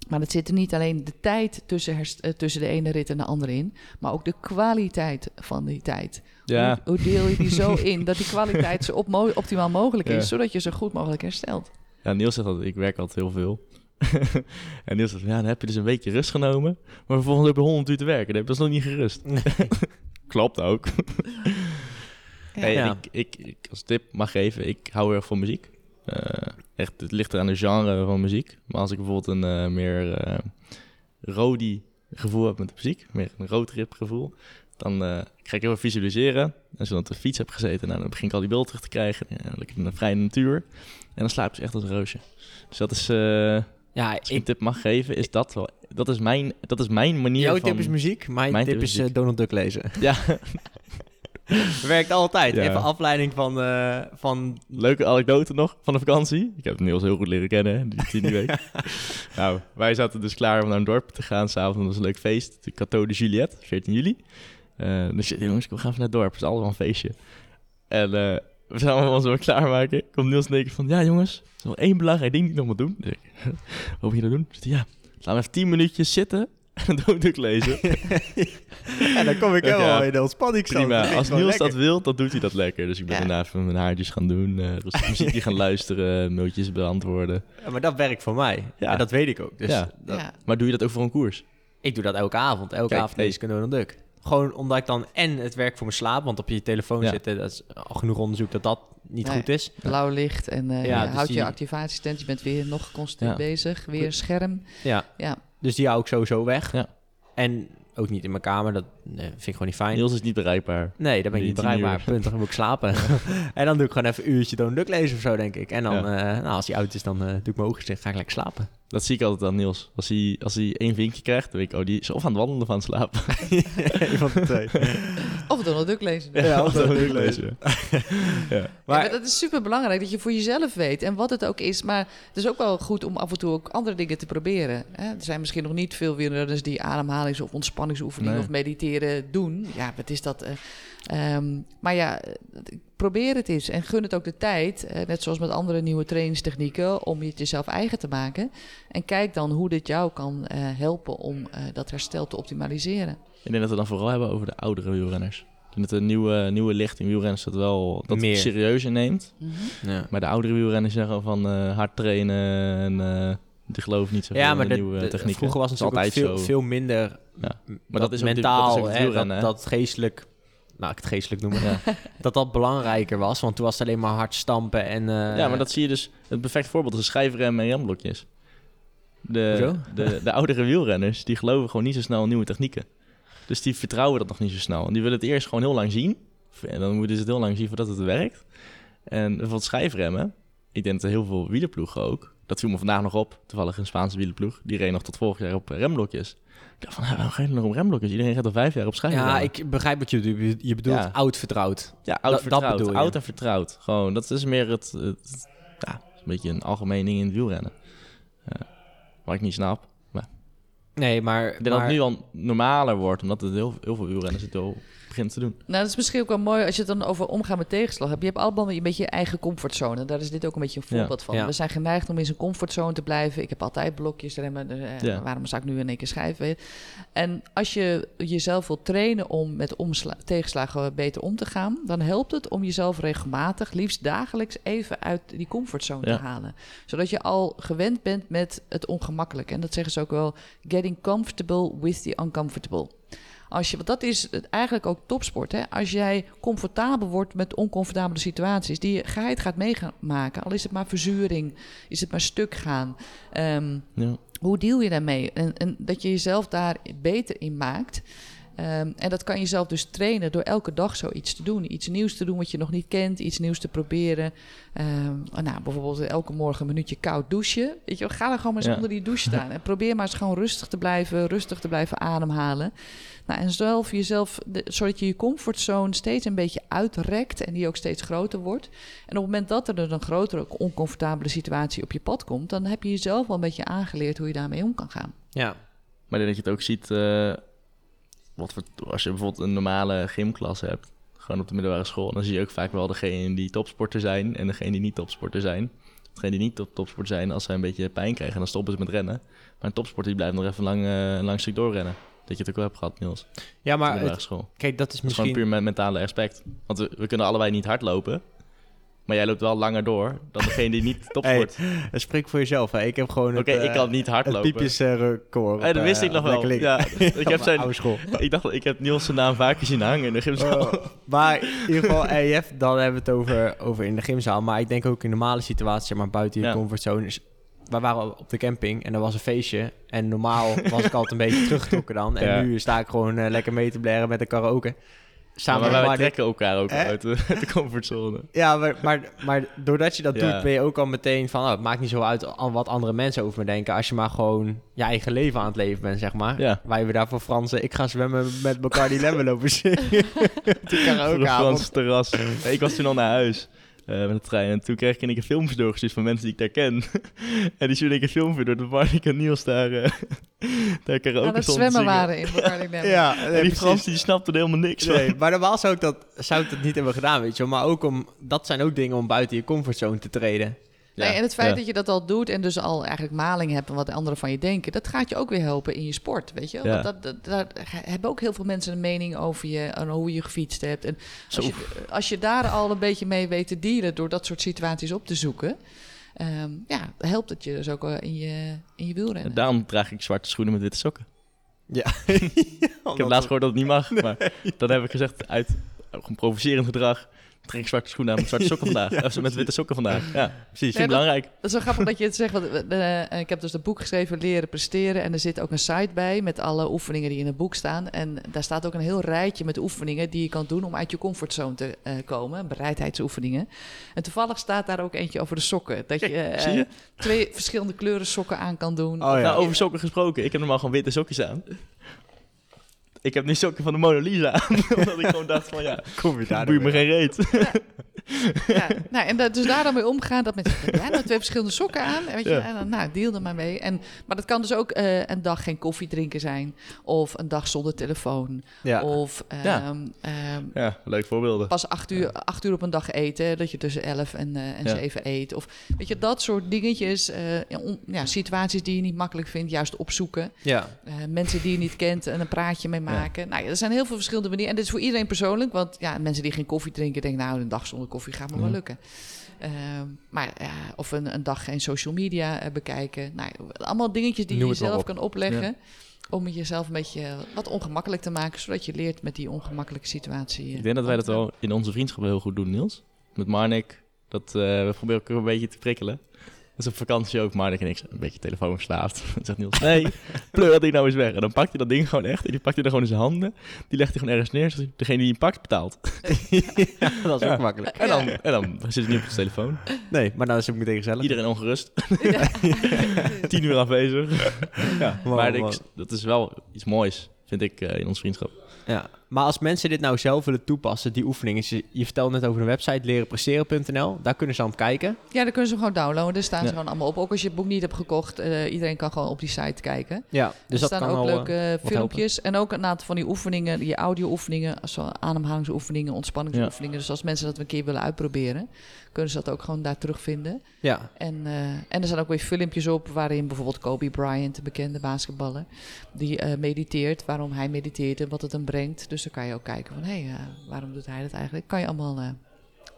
Maar het zit er niet alleen de tijd tussen, eh, tussen de ene rit en de andere in, maar ook de kwaliteit van die tijd. Ja. Hoe, hoe deel je die zo in dat die kwaliteit zo op mo- optimaal mogelijk is, Ja. zodat je zo goed mogelijk herstelt? Ja, Niels zegt altijd, ik werk altijd heel veel. en Niels zegt, ja, dan heb je dus een weekje rust genomen. Maar vervolgens heb je 100 uur te werken. Dan heb je dus nog niet gerust. Klopt ook. Hey, Ja. ik, ik, ik als tip mag geven, ik hou heel erg van muziek. Eh, echt, het ligt er aan de genre van muziek. Maar als ik bijvoorbeeld een eh, meer eh rodi gevoel heb met de muziek, meer een roadtrip gevoel, dan eh, ga ik heel visualiseren. En ik dan op de fiets heb gezeten, nou, dan begin ik al die beelden terug te krijgen. Ja, lekker in de vrije natuur. En dan slaap ik dus echt als een roosje. Dus dat is, eh, Ja, als ik een tip mag geven, is dat wel. Dat is mijn, dat is mijn manier jouw van... tip is muziek, mijn, Mijn tip tip is is eh, muziek. Donald Duck lezen. Ja, Werkt altijd. Ja. Even afleiding van, eh, van leuke anekdote nog van de vakantie. Ik heb Niels heel goed leren kennen, die tien week. nou, wij zaten dus klaar om naar een dorp te gaan. S'avonds was een leuk feest. De Cateau de Juliette, 14 juli. Eh dus jongens, we gaan even naar het dorp. Het is allemaal een feestje. En eh, we zijn allemaal zo klaarmaken. Komt Niels en ik van, ja jongens, er is nog één belangrijk ding die ik nog moet doen. Dus ik, wat moet je dan doen? Dus hij, ja, laten we even 10 minuutjes zitten en dan ook lezen. En dan kom ik ja. in de ontspanningsstand. Prima. Dat Als Niels dat wil, dan doet hij dat lekker. Dus ik ben Ja. daarna even mijn haartjes gaan doen. eh rustig muziekje gaan luisteren. Mailtjes beantwoorden. Ja, maar dat werkt voor mij. Ja. En dat weet ik ook. Dus Ja. dat- ja. Maar doe je dat ook voor een koers? ik doe dat elke avond. Elke Kijk, avond lees ik een Donald Duck. Gewoon omdat ik dan en het werkt voor mijn slaap, want op je telefoon Ja. zitten, dat is al genoeg onderzoek dat dat niet Nee. goed is. Blauw licht en eh, Ja, je dus die- je activatietent. Je bent weer nog constant Ja. bezig. Weer scherm. Ja. Ja. Dus die hou ik sowieso weg. Ja. En ook niet in mijn kamer, dat eh, vind ik gewoon niet fijn. Niels is niet bereikbaar. Nee, daar ben ik Die niet bereikbaar. uur. Punt, dan moet ik slapen. en dan doe ik gewoon even een uurtje Donald Duck lezen of zo, denk ik. En dan, Ja. eh, nou, als hij oud is, dan eh, doe ik mijn ogen dicht, ga ik lekker slapen. Dat zie ik altijd aan Niels. Als hij, als hij één vinkje krijgt, dan weet ik, oh, die is of aan het wandelen of aan het slapen. Van de twee. Of Donald Duck lezen. Ja, of ik ik lezen. Ja, Maar- maar dat is super belangrijk dat je voor jezelf weet en wat het ook is. Maar het is ook wel goed om af en toe ook andere dingen te proberen. Hè? Er zijn misschien nog niet veel wielrenners die ademhalings- of ontspanningsoefeningen Nee. of mediteren doen. Ja, wat is dat? eh, ehm, maar ja, probeer het eens en gun het ook de tijd. eh, net zoals met andere nieuwe trainingstechnieken, om het jezelf eigen te maken. En kijk dan hoe dit jou kan eh, helpen om eh, dat herstel te optimaliseren. Ik denk dat we dan vooral hebben over de oudere wielrenners. Ik denk dat de nieuwe, nieuwe licht in wielrenners dat wel dat Meer. het serieus neemt. Ja. Maar de oudere wielrenners zeggen van eh, hard trainen en eh, die geloven niet zo Ja, maar de de, nieuwe technieken. vroeger was het altijd veel, zo. veel minder Ja. Maar dat is mentaal, dat is ook het hè, wielrennen, dat, hè? dat geestelijk, nou ik het geestelijk noemen, Ja. dat dat belangrijker was. Want toen was het alleen maar hard stampen en... eh, ja, maar dat zie je dus. Het perfect voorbeeld is schijfrem en remblokjes. De, Hoezo? de, de oudere wielrenners, die geloven gewoon niet zo snel in nieuwe technieken. Dus die vertrouwen dat nog niet zo snel. En die willen het eerst gewoon heel lang zien. En dan moeten ze het heel lang zien voordat het werkt. En bijvoorbeeld schijfremmen. Ik denk dat er heel veel wielerploegen ook. Dat viel me vandaag nog op. Toevallig een Spaanse wielerploeg. Die reed nog tot vorig jaar op remblokjes. Dacht van, waarom ga je nog op remblokjes? Iedereen gaat al vijf jaar op schijfremmen. Ja, ik begrijp wat je bedoelt. Je bedoelt Ja. oud vertrouwd. Ja, Dat- oud dat vertrouwd. je. Oud en vertrouwd. Gewoon, dat is meer het... het ja, een beetje een algemeen ding in het wielrennen. Ja. Wat ik niet snap. Nee, maar... Ik denk dat het nu al normaler wordt, omdat het heel, heel veel wielrenners het al begint te doen. Nou, dat is misschien ook wel mooi als je het dan over omgaan met tegenslag hebt. Je hebt allemaal een beetje je eigen comfortzone. Daar is dit ook een beetje een Ja. voorbeeld van. Ja. We zijn geneigd om in zijn comfortzone te blijven. Ik heb altijd blokjes remmen. eh, Ja. Waarom zou ik nu in één keer schrijven? En als je jezelf wilt trainen om met tegenslagen beter om te gaan, dan helpt het om jezelf regelmatig, liefst dagelijks, even uit die comfortzone Ja. te halen. Zodat je al gewend bent met het ongemakkelijke. En dat zeggen ze ook wel: getting comfortable with the uncomfortable. Als je, want dat is eigenlijk ook topsport. Hè? Als jij comfortabel wordt met oncomfortabele situaties, die je geheid gaat meemaken, al is het maar verzuring, is het maar stuk gaan. ehm, Ja. hoe deal je daarmee? En, en dat je jezelf daar beter in maakt. Ehm, en dat kan je zelf dus trainen door elke dag zoiets te doen. Iets nieuws te doen wat je nog niet kent, iets nieuws te proberen. Ehm, nou, bijvoorbeeld elke morgen een minuutje koud douchen. Weet je, wel, ga er gewoon maar eens Ja. onder die douche staan. En probeer maar eens gewoon rustig te blijven, rustig te blijven ademhalen. Nou, en zelf jezelf, de- zodat je je comfortzone steeds een beetje uitrekt en die ook steeds groter wordt. En op het moment dat er dus een grotere oncomfortabele situatie op je pad komt, dan heb je jezelf wel een beetje aangeleerd hoe je daarmee om kan gaan. Ja. Maar ik denk dat je het ook ziet, eh, wat voor, als je bijvoorbeeld een normale gymklas hebt, gewoon op de middelbare school, dan zie je ook vaak wel degene die topsporter zijn en degene die niet topsporter zijn. Degene die niet top topsporter zijn, als zij een beetje pijn krijgen, dan stoppen ze met rennen. Maar een topsporter die blijft nog even lang, eh, een lang stuk doorrennen. Dat je het ook wel hebt gehad, Niels, ja, maar het- kijk, dat is Het is gewoon misschien... puur met mentale aspect. Want we, we kunnen allebei niet hardlopen. Maar jij loopt wel langer door dan degene die niet topsport. Eh, Spreek voor jezelf. Hè. Ik heb gewoon Oké, het, eh, ik kan niet het hardlopen. piepjesrecord. Eh, dat wist ik nog wel. Ja, ik heb zijn, ik dacht, ik heb Niels zijn naam vaker zien hangen in de gymzaal. Oh, maar in ieder geval, EF, dan hebben we het over, over in de gymzaal. Maar ik denk ook in normale situaties, zeg maar buiten je Ja. comfortzone. is- we waren op de camping en er was een feestje. En normaal was ik altijd een beetje teruggetrokken dan. En Ja. nu sta ik gewoon eh, lekker mee te blaren met een karaoke. Samen maar wij trekken elkaar ook Hè? uit de, comfortzone. Ja, maar, maar, maar doordat je dat Ja. doet, ben je ook al meteen van... Oh, het maakt niet zo uit wat andere mensen over me denken... als je maar gewoon je eigen leven aan het leven bent, zeg maar. Ja. Wij we daar voor Fransen... Ik ga zwemmen met Bacardi Lemon lopen zingen. karaokeavond. Frans terras. Nee, ik was toen al naar huis eh, met de trein. En toen kreeg ik in één keer filmpjes doorgestuurd van mensen die ik daar ken. en die stuurde ik een filmpje door dat Marnik en Niels daar, eh daar karaoke Aan het zwemmen waren in Lemon. Ja, En die Frans die snapte er helemaal niks van. Nee, maar normaal zou ik, dat, zou ik dat niet hebben gedaan, weet je wel. Maar ook om... Dat zijn ook dingen om buiten je comfortzone te treden. Ja, Nee, en het feit ja. dat je dat al doet en dus al eigenlijk maling hebt van wat de anderen van je denken, dat gaat je ook weer helpen in je sport, weet je? Ja. Want dat, dat, daar hebben ook heel veel mensen een mening over je en hoe je gefietst hebt. En als je, als je daar al een beetje mee weet te dealen door dat soort situaties op te zoeken, ehm, ja, helpt het je dus ook wel in je, in je wielrennen. En daarom draag ik zwarte schoenen met witte sokken. Ja. Ik heb laatst gehoord dat het niet mag, maar dat heb ik gezegd uit, gewoon provocerend gedrag. Trek zwarte schoenen aan met zwarte sokken vandaag. Of met witte sokken vandaag. Ja, Precies. dat- belangrijk. Dat is wel grappig dat je het zegt. Want eh, ik heb dus het boek geschreven Leren Presteren. En er zit ook een site bij met alle oefeningen die in het boek staan. En daar staat ook een heel rijtje met oefeningen die je kan doen om uit je comfortzone te eh, komen. Bereidheidsoefeningen. En toevallig staat daar ook eentje over de sokken. Dat je, eh, je? twee verschillende kleuren sokken aan kan doen. Oh ja. Nou, over sokken gesproken. Ik heb normaal gewoon witte sokjes aan. Ik heb nu sokken van de Mona Lisa aan. omdat ik gewoon dacht van ja, Kom je daar boeit me geen reet. Ja, nou, en dat, dus daar dan mee omgaan dat mensen ja, nou twee verschillende sokken aan. En, weet je, Ja. en dan, nou, deal er maar mee. En, maar dat kan dus ook eh, een dag geen koffie drinken zijn. Of een dag zonder telefoon. Ja. Of ehm, Ja. ehm, Ja, leuk voorbeelden. pas acht uur, acht uur op een dag eten. Dat je tussen elf en, eh en zeven eet. Of weet je, dat soort dingetjes. eh, ja, situaties die je niet makkelijk vindt, juist opzoeken. Ja. Mensen die je niet kent en een praatje mee maken. Nou ja, er zijn heel veel verschillende manieren. En dit is voor iedereen persoonlijk. Want ja, mensen die geen koffie drinken, denken nou, een dag zonder koffie gaat me wel lukken. Ehm, maar of een, een dag geen social media eh, bekijken. Nou, allemaal dingetjes die Noem je jezelf op. kan opleggen. Om het jezelf een beetje wat ongemakkelijk te maken. Zodat je leert met die ongemakkelijke situatie. eh, Ik denk dat wij dat wel in onze vriendschap heel goed doen, Niels. Met Marnik. Dat, eh, we proberen elkaar een beetje te prikkelen. Dat is op vakantie ook. Marnik en ik zijn een beetje telefoon verslaafd. Dan zegt Niels, nee, pleur dat ding nou eens weg. En dan pakt hij dat ding gewoon echt. En die pakt hij er gewoon in zijn handen. Die legt hij gewoon ergens neer. zodat Degene die hem pakt, betaalt. dat is Ja. ook makkelijk. En dan, en dan zit hij niet op zijn telefoon. Nee, maar dan is het meteen gezellig. Iedereen ongerust. Tien uur afwezig. ja, Wow, maar wow. ik, dat is wel iets moois, vind ik, eh, in ons vriendschap. Ja, maar als mensen dit nou zelf willen toepassen, die oefeningen. Je, je vertelde net over een website, lerenpresteren.nl. Daar kunnen ze aan kijken. Ja, dan kunnen ze gewoon downloaden. Er staan Ja. ze gewoon allemaal op. Ook als je het boek niet hebt gekocht. eh, iedereen kan gewoon op die site kijken. Ja, dus er dat staan kan ook eh, leuke wat filmpjes. En ook een aantal van die oefeningen, die audio-oefeningen, zo ademhalingsoefeningen, ontspanningsoefeningen. Dus als mensen dat een keer willen uitproberen, kunnen ze dat ook gewoon daar terugvinden. Ja, En, eh, en er zijn ook weer filmpjes op waarin bijvoorbeeld Kobe Bryant, de bekende basketballer, die eh, mediteert, waarom hij mediteert en wat het hem brengt. Dus dan kan je ook kijken van, hé, hey, eh, waarom doet hij dat eigenlijk? Kan je allemaal eh,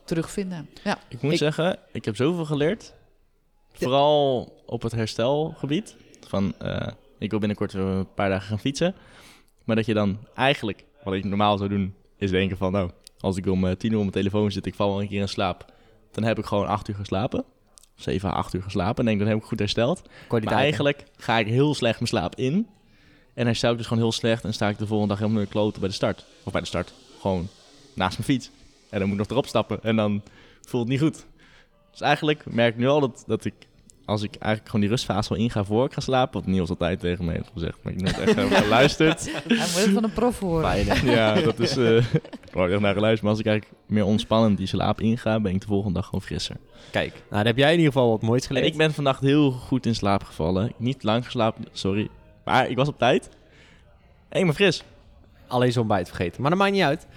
terugvinden. Ja. Ik moet Ik- zeggen, ik heb zoveel geleerd. Vooral op het herstelgebied. Van, eh, ik wil binnenkort een paar dagen gaan fietsen. Maar dat je dan eigenlijk, wat ik normaal zou doen, is denken van... Nou, als ik om tien uur op mijn telefoon zit, ik val wel een keer in slaap. Dan heb ik gewoon acht uur geslapen. Zeven à acht uur geslapen. En denk, dan heb ik goed hersteld. Maar eigenlijk ga ik heel slecht mijn slaap in. En herstel ik dus gewoon heel slecht. En sta ik de volgende dag helemaal in de kloten bij de start. Of bij de start. Gewoon naast mijn fiets. En dan moet ik nog erop stappen. En dan voelt het niet goed. Dus eigenlijk merk ik nu al dat, dat ik... Als ik eigenlijk gewoon die rustfase wel inga voor ik ga slapen. Wat Niels altijd tegen me heeft gezegd. Maar ik heb nooit echt heb geluisterd. Hij moet het van een prof horen. Fijn, ja, dat is... eh ik echt naar geluisterd. Maar als ik eigenlijk meer ontspannend die slaap inga... ben ik de volgende dag gewoon frisser. Kijk, nou, dan heb jij in ieder geval wat moois En geleerd. ik ben vannacht heel goed in slaap gevallen. Niet lang geslapen, sorry. Maar ik was op tijd. En ik ben fris. Alleen zo'n ontbijt vergeten. Maar dat maakt niet uit.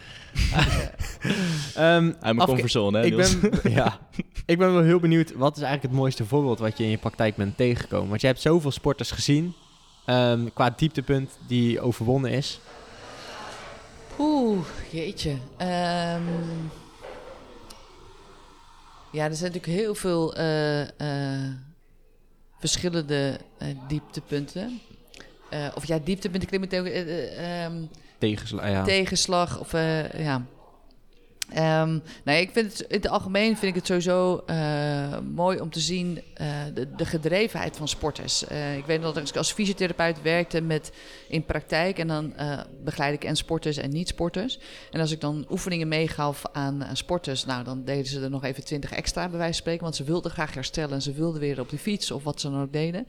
Ehm, Uit mijn comfortzone, hè, ik Niels? ben, ja, ik ben wel heel benieuwd, wat is eigenlijk het mooiste voorbeeld wat je in je praktijk bent tegengekomen? Want je hebt zoveel sporters gezien, ehm, qua dieptepunt die overwonnen is. Oeh, jeetje. Ehm, ja, er zijn natuurlijk heel veel eh, eh, verschillende eh, dieptepunten. Eh, of ja, dieptepunten klinkt meteen... eh, eh, ehm, Tegenslag, ja. tegenslag. Of, ja. Nee, ik vind het in het algemeen vind ik het sowieso mooi om te zien de, de gedrevenheid van sporters. Ik weet nog dat ik als fysiotherapeut werkte met in praktijk en dan begeleid ik en sporters en niet-sporters. En als ik dan oefeningen meegaf aan, aan sporters, nou dan deden ze er nog even twintig extra bij wijze van spreken, want ze wilden graag herstellen en ze wilden weer op de fiets of wat ze dan ook deden.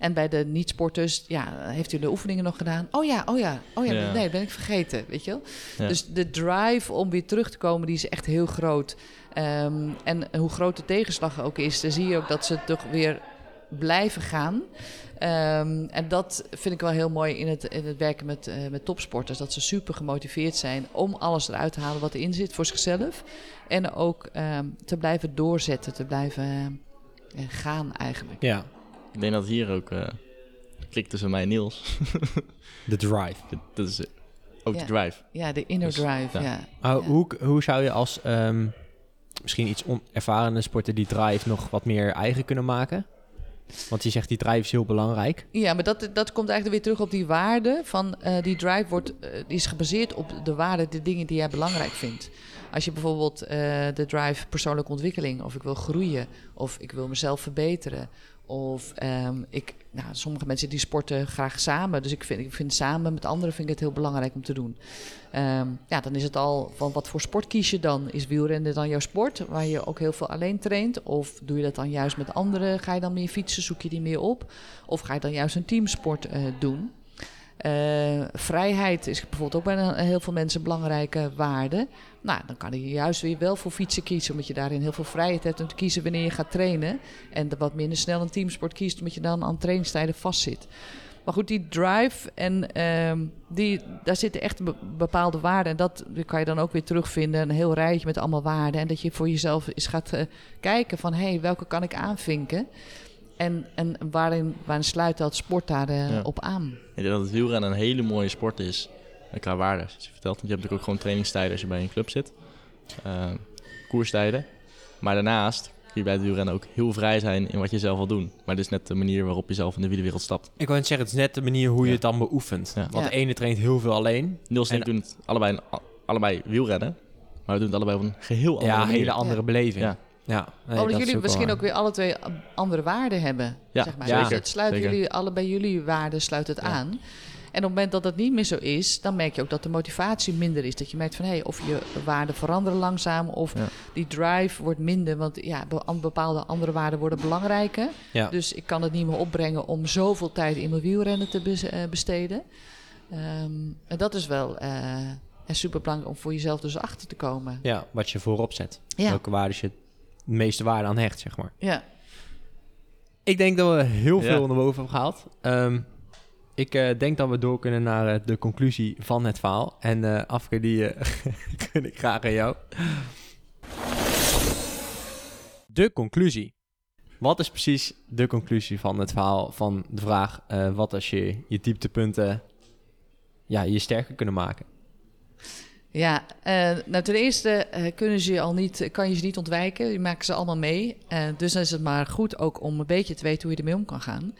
En bij de niet-sporters, ja, heeft u de oefeningen nog gedaan? Oh ja, oh ja, oh ja, Ja. nee, dat ben ik vergeten, weet je wel. Ja. Dus de drive om weer terug te komen, die is echt heel groot. Ehm, en hoe groot de tegenslag ook is, dan zie je ook dat ze toch weer blijven gaan. Ehm, en dat vind ik wel heel mooi in het, in het werken met, eh, met topsporters. Dat ze super gemotiveerd zijn om alles eruit te halen wat erin zit voor zichzelf. En ook ehm, te blijven doorzetten, te blijven eh, gaan eigenlijk. Ja, Ik denk dat hier ook eh klikt tussen mij en Niels. de drive. Dat- dat is ook Ja. de drive. Ja, de inner Dus, drive, ja. ja. Hoe, hoe zou je als ehm, misschien iets onervarende sporter die drive nog wat meer eigen kunnen maken? Want je zegt die drive is heel belangrijk. Ja, maar dat, dat komt eigenlijk weer terug op die waarde. Van, eh, die drive wordt, eh, die is gebaseerd op de waarde, de dingen die jij belangrijk vindt. Als je bijvoorbeeld eh, de drive persoonlijke ontwikkeling, of ik wil groeien, of ik wil mezelf verbeteren, of ehm, ik, nou, sommige mensen die sporten graag samen, dus ik vind, ik vind samen met anderen vind ik het heel belangrijk om te doen. Ehm, ja, dan is het al van wat voor sport kies je dan? Is wielrennen dan jouw sport, waar je ook heel veel alleen traint? Of doe je dat dan juist met anderen? Ga je dan meer fietsen? Zoek je die meer op? Of ga je dan juist een teamsport eh, doen? Eh, vrijheid is bijvoorbeeld ook bij een- heel veel mensen een belangrijke waarde. Nou, dan kan je juist weer wel voor fietsen kiezen, omdat je daarin heel veel vrijheid hebt om te kiezen wanneer je gaat trainen. En wat minder snel een teamsport kiest, omdat je dan aan trainingstijden vastzit. Maar goed, die drive en ehm, die, daar zitten echt be- bepaalde waarden. En dat kan je dan ook weer terugvinden. Een heel rijtje met allemaal waarden. En dat je voor jezelf eens gaat eh, kijken van... hé, hey, welke kan ik aanvinken? En, en waarin, waarin sluit dat sport daar eh, Ja. op aan? Ik denk dat het wielrennen een hele mooie sport is eh, qua waarde. Zoals je vertelt, want je hebt natuurlijk ook gewoon trainingstijden als je bij een club zit. Eh, koerstijden. Maar daarnaast kun je bij het wielrennen ook heel vrij zijn in wat je zelf wil doen. Maar dit is net de manier waarop je zelf in de wielerwereld stapt. Ik wou net zeggen, het is net de manier hoe je Ja. het dan beoefent. Ja. Want Ja. de ene traint heel veel alleen. Niels en ik En- doen het allebei, allebei wielrennen. Maar we doen het allebei op een geheel andere Ja, manier. hele andere Ja. beleving. Ja. Ja. nee, Omdat jullie ook misschien waar. ook weer alle twee andere waarden hebben. Ja, zeg maar. zeker, Dus het sluit zeker. jullie, allebei jullie waarden sluit het Ja. aan. En op het moment dat dat niet meer zo is, dan merk je ook dat de motivatie minder is. Dat je merkt van hé, hey, of je waarden veranderen langzaam, of Ja. die drive wordt minder. Want ja, bepaalde andere waarden worden belangrijker. Ja. Dus ik kan het niet meer opbrengen om zoveel tijd in mijn wielrennen te eh, besteden. Ehm, en dat is wel eh super belangrijk om voor jezelf dus achter te komen. ja, wat je voorop zet. Ja, Welke waarden je meeste waarde aan hecht, zeg maar. ja. Ik denk dat we heel Ja. veel naar boven hebben gehaald. Ehm, ik eh, denk dat we door kunnen naar eh, de conclusie van het verhaal. En eh Afke, die gun ik graag aan jou. De conclusie. Wat is precies de conclusie van het verhaal van de vraag... eh, wat als je je dieptepunten ja, je sterker kunnen maken? Ja, eh, nou ten eerste eh, kunnen ze je al niet, kan je ze niet ontwijken. Je maakt ze allemaal mee. Eh, dus dan is het maar goed ook om een beetje te weten hoe je ermee om kan gaan.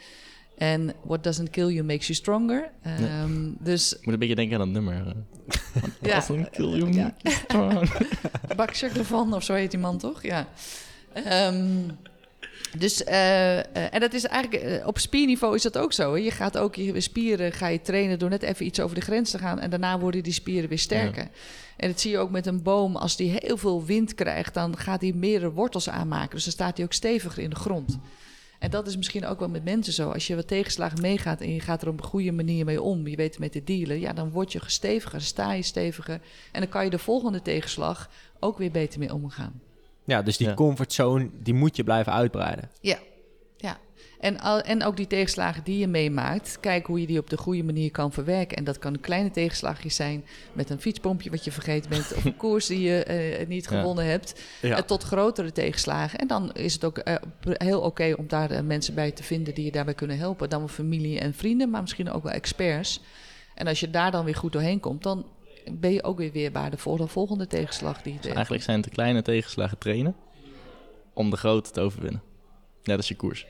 En what doesn't kill you makes you stronger. Ehm, Dus Ik moet een beetje denken aan dat nummer. eh. ja, Doesn't kill you. ja. Bak ervan, of zo heet die man toch? Ja. Ehm, dus, eh, eh, en dat is eigenlijk, eh, op spierniveau is dat ook zo. Hè? Je gaat ook je spieren ga je trainen door net even iets over de grens te gaan. En daarna worden die spieren weer sterker. En dat zie je ook met een boom. Als die heel veel wind krijgt, dan gaat hij meerdere wortels aanmaken. Dus dan staat hij ook steviger in de grond. En dat is misschien ook wel met mensen zo. Als je wat tegenslagen meegaat en je gaat er op een goede manier mee om, je weet ermee te dealen, ja, dan word je gesteviger, sta je steviger. En dan kan je de volgende tegenslag ook weer beter mee omgaan. Ja, dus die Ja. comfortzone, die moet je blijven uitbreiden. Ja, ja. En, al- en ook die tegenslagen die je meemaakt, kijk hoe je die op de goede manier kan verwerken. En dat kan kleine tegenslagjes zijn met een fietspompje wat je vergeten bent, of een koers die je eh, niet Ja. gewonnen hebt, Ja. eh, tot grotere tegenslagen. En dan is het ook eh, heel oké om daar mensen bij te vinden die je daarbij kunnen helpen. Dan wel familie en vrienden, maar misschien ook wel experts. En als je daar dan weer goed doorheen komt, dan ben je ook weer weerbaarder voor de volgende tegenslag die je Dus eigenlijk zijn het de kleine tegenslagen trainen om de grote te overwinnen. Net als je koers.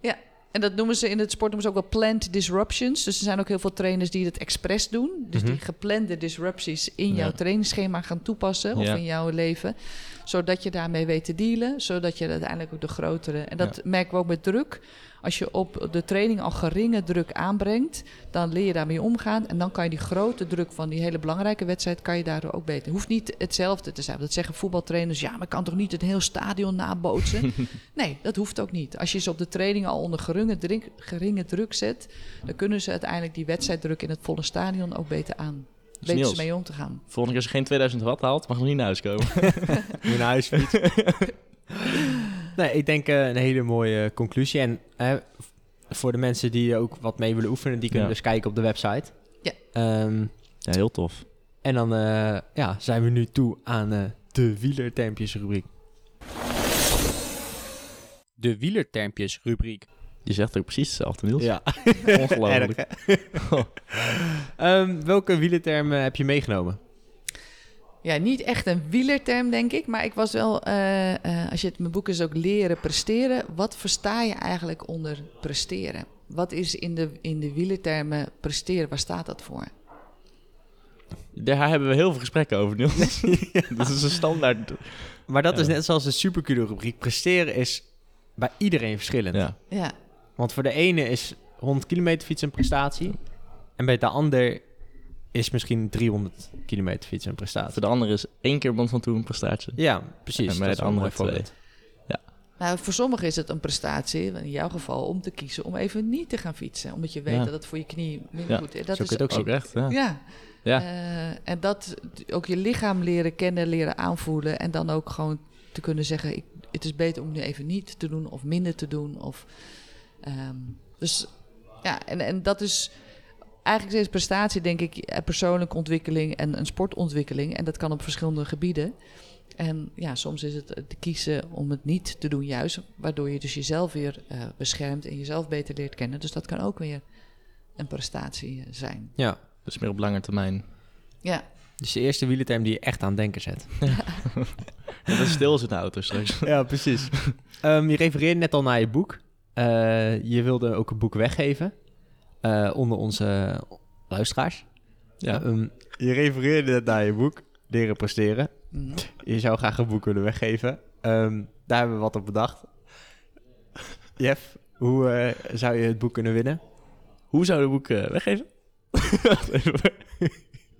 Ja, en dat noemen ze in het sport noemen ze ook wel planned disruptions. Dus er zijn ook heel veel trainers die het expres doen. Dus Mhm. die geplande disrupties in jouw Ja. trainingsschema gaan toepassen of Ja. in jouw leven. Zodat je daarmee weet te dealen, zodat je uiteindelijk ook de grotere... En dat merken we ook met druk. Als je op de training al geringe druk aanbrengt, dan leer je daarmee omgaan. En dan kan je die grote druk van die hele belangrijke wedstrijd, kan je daardoor ook beter. Het hoeft niet hetzelfde te zijn. Dat zeggen voetbaltrainers, ja, maar ik kan toch niet het heel stadion nabootsen? nee, dat hoeft ook niet. Als je ze op de training al onder geringe druk, geringe druk zet, dan kunnen ze uiteindelijk die wedstrijddruk in het volle stadion ook beter aan. Weten Niels. ze mee om te gaan. Volgende keer als je geen 2000 watt haalt, mag je nog niet naar huis komen. Moet naar huis fietsen. Nee, ik denk eh, een hele mooie conclusie. En eh, voor de mensen die ook wat mee willen oefenen, die kunnen Ja. dus kijken op de website. Ja. Ehm, ja, heel tof. en dan eh, ja, zijn we nu toe aan eh, de wielertermpjes rubriek. De wielertermpjes rubriek. Je zegt ook precies hetzelfde, Niels. Ja, Ongelooflijk. Erg, hè? Ehm, welke wielerterm eh, heb je meegenomen? Ja, niet echt een wielerterm, denk ik. Maar ik was wel, eh, eh, als je het mijn boek is ook leren presteren. Wat versta je eigenlijk onder presteren? Wat is in de, in de wielertermen presteren? Waar staat dat voor? Daar hebben we heel veel gesprekken over, Niels. Dat is een standaard. Maar dat is net zoals de superkudo-rubriek. Presteren is bij iedereen verschillend. Ja. Ja, Want voor de ene is 100 kilometer fietsen een prestatie. En bij de ander is misschien 300 kilometer fietsen een prestatie. Voor de andere is één keer Mont van Toe een prestatie. Ja, precies. En bij de andere mooi voorbeeld. nou, voor sommigen is het een prestatie, in jouw geval, om te kiezen om even niet te gaan fietsen. Omdat je weet Ja. dat het voor je knie minder Ja, goed is. zo Dat kun is het ook. Ook echt, ja. Ja. Ja. Eh, en dat ook je lichaam leren kennen, leren aanvoelen. En dan ook gewoon te kunnen zeggen: ik, het is beter om nu even niet te doen of minder te doen. Of, ehm, dus ja, en, en dat is eigenlijk is prestatie, denk ik, eh, persoonlijke ontwikkeling en een sportontwikkeling. En dat kan op verschillende gebieden. En ja, soms is het te kiezen om het niet te doen, juist. Waardoor je dus jezelf weer eh, beschermt en jezelf beter leert kennen. Dus dat kan ook weer een prestatie eh, zijn. Ja, Dus meer op lange termijn. Ja, dus de eerste wielerterm die je echt aan het denken zet. Ja, dat is stil is in de auto straks. ja, precies. Ehm, je refereerde net al naar je boek. Eh, je wilde ook een boek weggeven eh, onder onze luisteraars. Ja. Ehm, je refereerde net naar je boek, Leren Presteren. Mhm. Je zou graag een boek willen weggeven. Ehm, daar hebben we wat op bedacht. Jeff, hoe eh, zou je het boek kunnen winnen? Hoe zou je het boek eh, weggeven? Wacht even.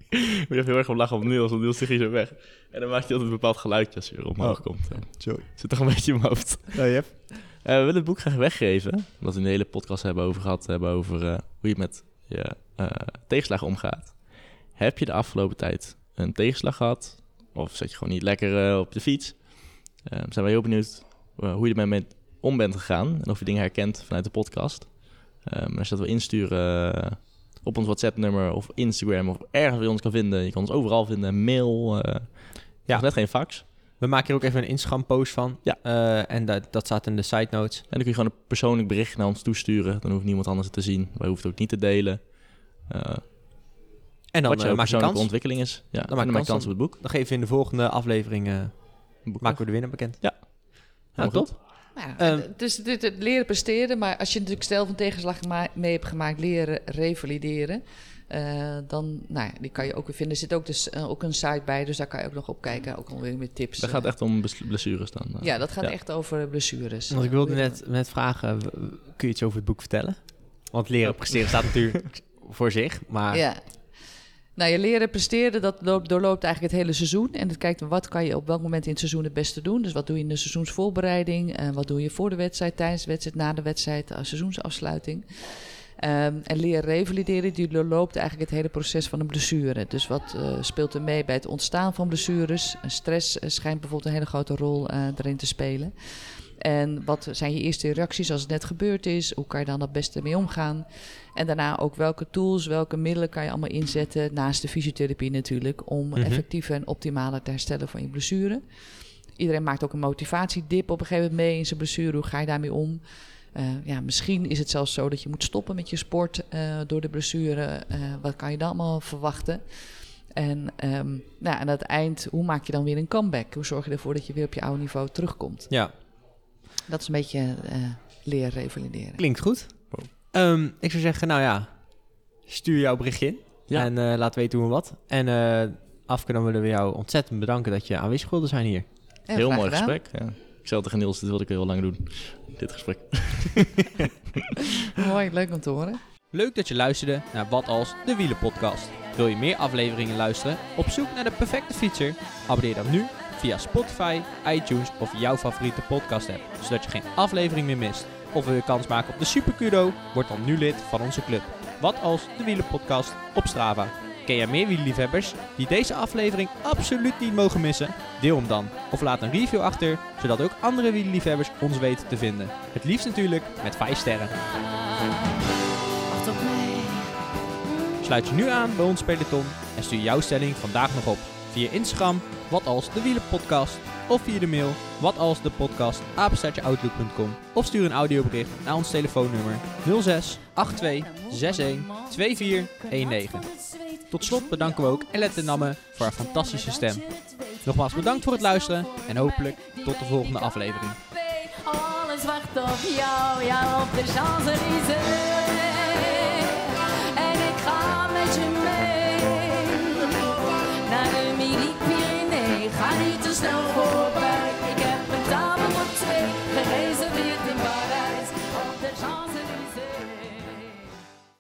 Ik moet even heel erg op lachen op Niels, want Niels ging zo weg. En dan maakt hij altijd een bepaald geluidje als hij weer omhoog Oh. komt. Ja. Sorry. Zit toch een beetje in mijn hoofd. Nou, Jeff? Eh, we willen het boek graag weggeven. Omdat we in de hele podcast hebben over gehad. Hebben over eh, hoe je met je eh, tegenslagen omgaat. Heb je de afgelopen tijd een tegenslag gehad? Of zit je gewoon niet lekker op de fiets? Zijn we heel benieuwd hoe je ermee mee om bent gegaan. En of je dingen herkent vanuit de podcast. Um, als je dat wil insturen op ons WhatsApp-nummer of Instagram of ergens waar je ons kan vinden. Je kan ons overal vinden. Mail. eh ja, net geen fax. We maken hier ook even een Instagram-post van. Ja. Eh, en dat, dat staat in de side notes. En dan kun je gewoon een persoonlijk bericht naar ons toesturen. Dan hoeft niemand anders het te zien. Wij hoeven het ook niet te delen. Eh, En dan wat eh, jouw maak je persoonlijke kans. ontwikkeling is. Ja, dan maak je kans kans op het boek. Dan geven we in de volgende aflevering... Een boek maken we de winnaar bekend. Ja. Helemaal top. Nou, ja, dus dit, het leren presteren, maar als je natuurlijk zelf een tegenslag mee hebt gemaakt, leren revalideren, eh, dan, nou ja, die kan je ook weer vinden. Er zit ook, dus, eh, ook een site bij, dus daar kan je ook nog op kijken, ook nog weer met tips. Dat eh. gaat echt om blessures dan. eh. Ja, dat gaat Ja. echt over blessures. Want ik wilde net, net vragen, kun je iets over het boek vertellen? Want leren presteren staat natuurlijk voor zich, maar... Ja. Nou, je leren presteren, dat loopt, doorloopt eigenlijk het hele seizoen. En het kijkt wat kan je op welk moment in het seizoen het beste doen. Dus wat doe je in de seizoensvoorbereiding? En wat doe je voor de wedstrijd, tijdens de wedstrijd, na de wedstrijd, als seizoensafsluiting. Ehm, en leren revalideren, die doorloopt eigenlijk het hele proces van een blessure. Dus wat eh, speelt er mee bij het ontstaan van blessures? Stress eh, schijnt bijvoorbeeld een hele grote rol eh, erin te spelen. En wat zijn je eerste reacties als het net gebeurd is? Hoe kan je dan het beste mee omgaan? En daarna ook welke tools, welke middelen kan je allemaal inzetten, naast de fysiotherapie natuurlijk, om Mhm. effectiever en optimaler te herstellen van je blessure. Iedereen maakt ook een motivatiedip op een gegeven moment mee in zijn blessure. Hoe ga je daarmee om? Eh, ja, misschien is het zelfs zo dat je moet stoppen met je sport eh, door de blessure. Eh, wat kan je dan allemaal verwachten? En ehm, nou, aan het eind, hoe maak je dan weer een comeback? Hoe zorg je ervoor dat je weer op je oude niveau terugkomt? Ja, Dat is een beetje eh leren revalideren. klinkt goed. Wow. Ehm, ik zou zeggen, nou ja, stuur jouw berichtje in. Ja. En eh, laat weten hoe en wat. En eh Afke, dan willen we jou ontzettend bedanken dat je aanwezig wilde zijn hier. Heel mooi gedaan. gesprek. Ja. Ik zei tegen Niels, dit wilde ik heel lang doen. Dit gesprek. Mooi, leuk om te horen. Leuk dat je luisterde naar Wat Als, de Wielenpodcast. Wil je meer afleveringen luisteren? Op zoek naar de perfecte fietser? Abonneer dan nu via Spotify, iTunes of jouw favoriete podcast app, zodat je geen aflevering meer mist. Of wil je kans maken op de Super Kudo? Word dan nu lid van onze club. Wat Als, de Wielenpodcast op Strava. Ken jij meer wielerliefhebbers die deze aflevering absoluut niet mogen missen? Deel hem dan. Of laat een review achter, zodat ook andere wielerliefhebbers ons weten te vinden. Het liefst natuurlijk met 5 sterren. Sluit je nu aan bij ons peloton en stuur jouw stelling vandaag nog op via Instagram, wat als de Wielenpodcast of via de mail wat als de podcast apenstaartjeoutlook.com of stuur een audiobericht naar ons telefoonnummer 06 82 61 2419. Tot slot bedanken we ook Elette Namme voor haar fantastische stem. Nogmaals bedankt voor het luisteren en hopelijk tot de volgende aflevering. Alles wacht op jou, ja op de Champs-Élysées.